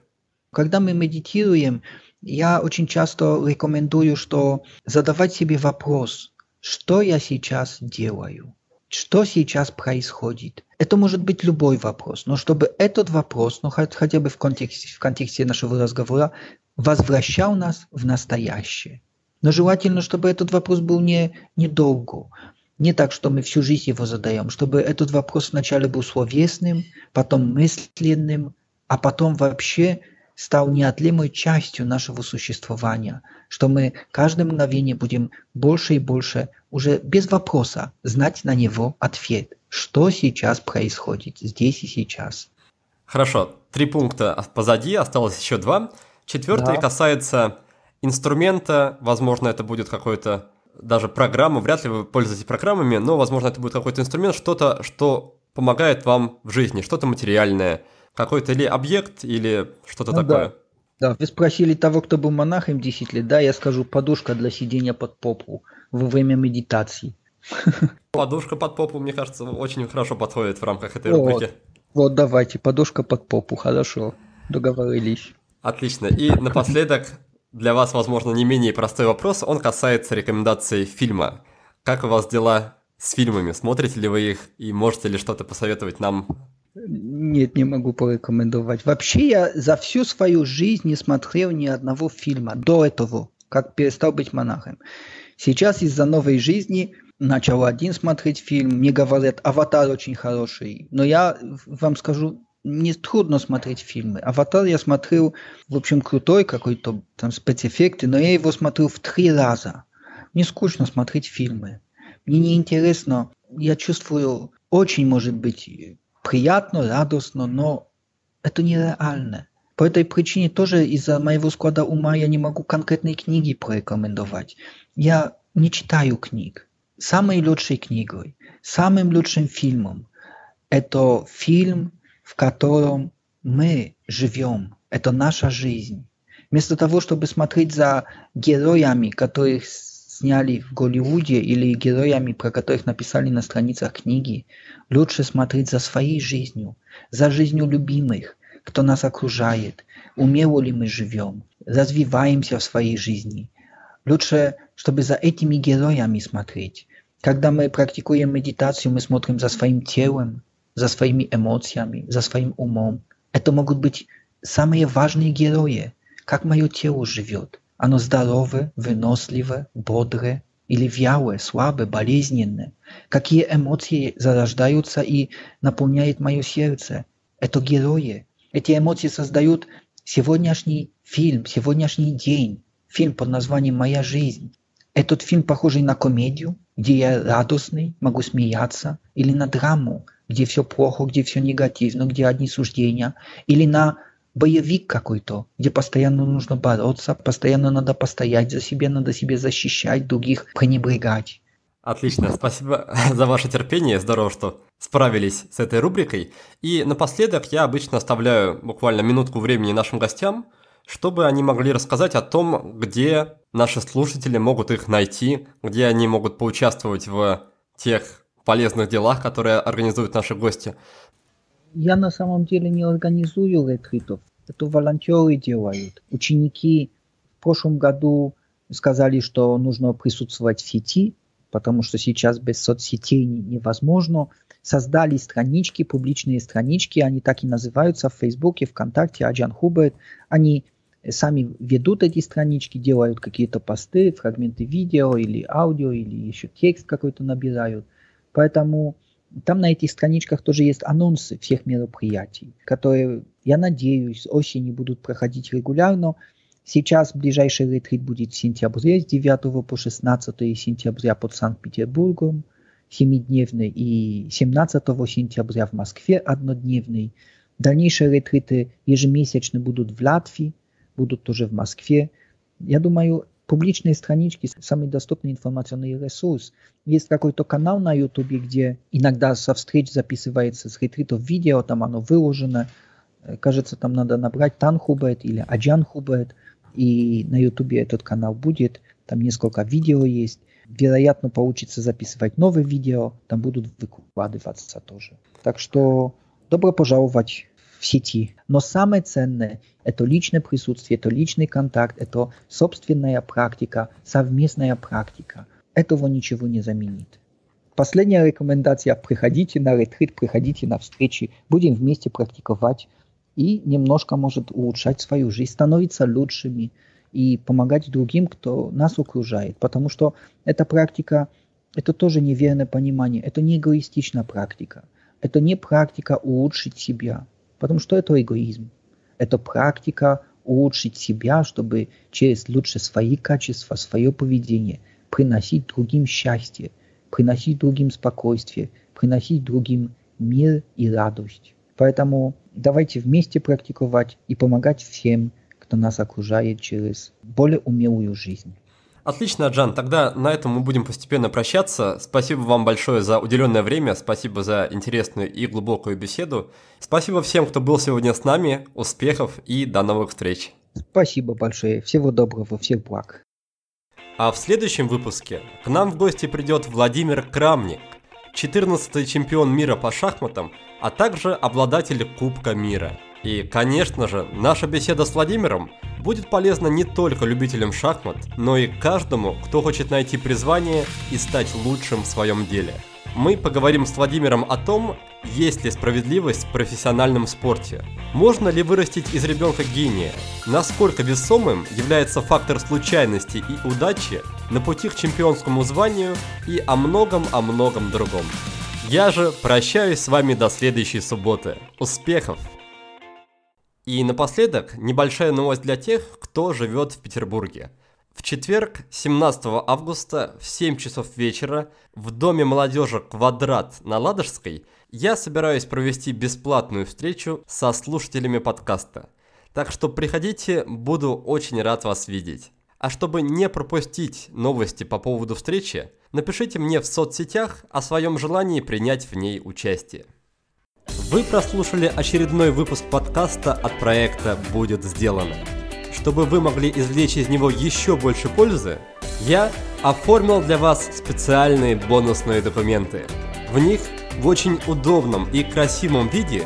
Когда мы медитируем, я очень часто рекомендую, что задавать себе вопрос, что я сейчас делаю, что сейчас происходит, это может быть любой вопрос, но чтобы этот вопрос, ну хотя бы в контексте, в контексте нашего разговора, возвращал нас в настоящее. Но желательно, чтобы этот вопрос был не недолго, не так, что мы всю жизнь его задаем, чтобы этот вопрос вначале был словесным, потом мысленным, а потом вообще стал неотъемлемой частью нашего существования, что мы каждое мгновение будем больше и больше, уже без вопроса, знать на него ответ, что сейчас происходит здесь и сейчас. Хорошо, три пункта позади, осталось еще два. Четвертый да. касается инструмента, возможно, это будет какой-то даже программа, вряд ли вы пользуетесь программами, но, возможно, это будет какой-то инструмент, что-то, что помогает вам в жизни, что-то материальное, какой-то или объект, или что-то ну, такое. Да. Да, вы спросили того, кто был монахом 10 лет, да, я скажу подушка для сидения под попу во время медитации. Подушка под попу, мне кажется, очень хорошо подходит в рамках этой вот. рубрики. Вот, давайте, подушка под попу, хорошо, договорились. Отлично. И напоследок, для вас, возможно, не менее простой вопрос, он касается рекомендаций фильма. Как у вас дела с фильмами? Смотрите ли вы их и можете ли что-то посоветовать нам нет, не могу порекомендовать. Вообще я за всю свою жизнь не смотрел ни одного фильма до этого, как перестал быть монахом. Сейчас из-за новой жизни начал один смотреть фильм. Мне говорят, «Аватар» очень хороший. Но я вам скажу, мне трудно смотреть фильмы. «Аватар» я смотрел, в общем, крутой какой-то, там спецэффекты, но я его смотрел в три раза. Мне скучно смотреть фильмы. Мне неинтересно. Я чувствую, очень может быть приятно, радостно, но это нереально. По этой причине тоже из-за моего склада ума я не могу конкретные книги порекомендовать. Я не читаю книг. Самой лучшей книгой, самым лучшим фильмом – это фильм, в котором мы живем. Это наша жизнь. Вместо того, чтобы смотреть за героями, которых сняли в Голливуде или героями, про которых написали на страницах книги, лучше смотреть за своей жизнью, за жизнью любимых, кто нас окружает, умело ли мы живем, развиваемся в своей жизни. Лучше, чтобы за этими героями смотреть. Когда мы практикуем медитацию, мы смотрим за своим телом, за своими эмоциями, за своим умом. Это могут быть самые важные герои, как мое тело живет, оно здоровое, выносливое, бодрое или вялое, слабое, болезненное. Какие эмоции зарождаются и наполняют мое сердце. Это герои. Эти эмоции создают сегодняшний фильм, сегодняшний день. Фильм под названием «Моя жизнь». Этот фильм похожий на комедию, где я радостный, могу смеяться, или на драму, где все плохо, где все негативно, где одни суждения, или на боевик какой-то, где постоянно нужно бороться, постоянно надо постоять за себя, надо себя защищать, других пренебрегать. Отлично, спасибо [LAUGHS] за ваше терпение, здорово, что справились с этой рубрикой. И напоследок я обычно оставляю буквально минутку времени нашим гостям, чтобы они могли рассказать о том, где наши слушатели могут их найти, где они могут поучаствовать в тех полезных делах, которые организуют наши гости я на самом деле не организую ретритов. Это волонтеры делают. Ученики в прошлом году сказали, что нужно присутствовать в сети, потому что сейчас без соцсетей невозможно. Создали странички, публичные странички, они так и называются в Фейсбуке, ВКонтакте, Аджан Хуберт. Они сами ведут эти странички, делают какие-то посты, фрагменты видео или аудио, или еще текст какой-то набирают. Поэтому там на этих страничках тоже есть анонсы всех мероприятий, которые, я надеюсь, осенью будут проходить регулярно. Сейчас ближайший ретрит будет в сентябре, с 9 по 16 сентября под Санкт-Петербургом, 7-дневный, и 17 сентября в Москве однодневный. Дальнейшие ретриты ежемесячно будут в Латвии, будут тоже в Москве. Я думаю, публичные странички, самый доступный информационный ресурс. Есть какой-то канал на YouTube, где иногда со встреч записывается с ретритов видео, там оно выложено. Кажется, там надо набрать Тан Хубет или Аджан Хубет, и на YouTube этот канал будет. Там несколько видео есть. Вероятно, получится записывать новые видео, там будут выкладываться тоже. Так что добро пожаловать в сети. Но самое ценное – это личное присутствие, это личный контакт, это собственная практика, совместная практика. Этого ничего не заменит. Последняя рекомендация – приходите на ретрит, приходите на встречи, будем вместе практиковать и немножко может улучшать свою жизнь, становиться лучшими и помогать другим, кто нас окружает. Потому что эта практика, это тоже неверное понимание, это не эгоистичная практика. Это не практика улучшить себя, потому что это эгоизм. Это практика улучшить себя, чтобы через лучше свои качества, свое поведение приносить другим счастье, приносить другим спокойствие, приносить другим мир и радость. Поэтому давайте вместе практиковать и помогать всем, кто нас окружает через более умелую жизнь. Отлично, Джан. Тогда на этом мы будем постепенно прощаться. Спасибо вам большое за уделенное время. Спасибо за интересную и глубокую беседу. Спасибо всем, кто был сегодня с нами. Успехов и до новых встреч. Спасибо большое. Всего доброго, всех благ. А в следующем выпуске к нам в гости придет Владимир Крамник, 14-й чемпион мира по шахматам, а также обладатель Кубка мира. И, конечно же, наша беседа с Владимиром будет полезна не только любителям шахмат, но и каждому, кто хочет найти призвание и стать лучшим в своем деле. Мы поговорим с Владимиром о том, есть ли справедливость в профессиональном спорте, можно ли вырастить из ребенка гения, насколько весомым является фактор случайности и удачи на пути к чемпионскому званию и о многом-о многом другом. Я же прощаюсь с вами до следующей субботы. Успехов! И напоследок небольшая новость для тех, кто живет в Петербурге. В четверг, 17 августа в 7 часов вечера в Доме молодежи «Квадрат» на Ладожской я собираюсь провести бесплатную встречу со слушателями подкаста. Так что приходите, буду очень рад вас видеть. А чтобы не пропустить новости по поводу встречи, напишите мне в соцсетях о своем желании принять в ней участие. Вы прослушали очередной выпуск подкаста от проекта «Будет сделано». Чтобы вы могли извлечь из него еще больше пользы, я оформил для вас специальные бонусные документы. В них в очень удобном и красивом виде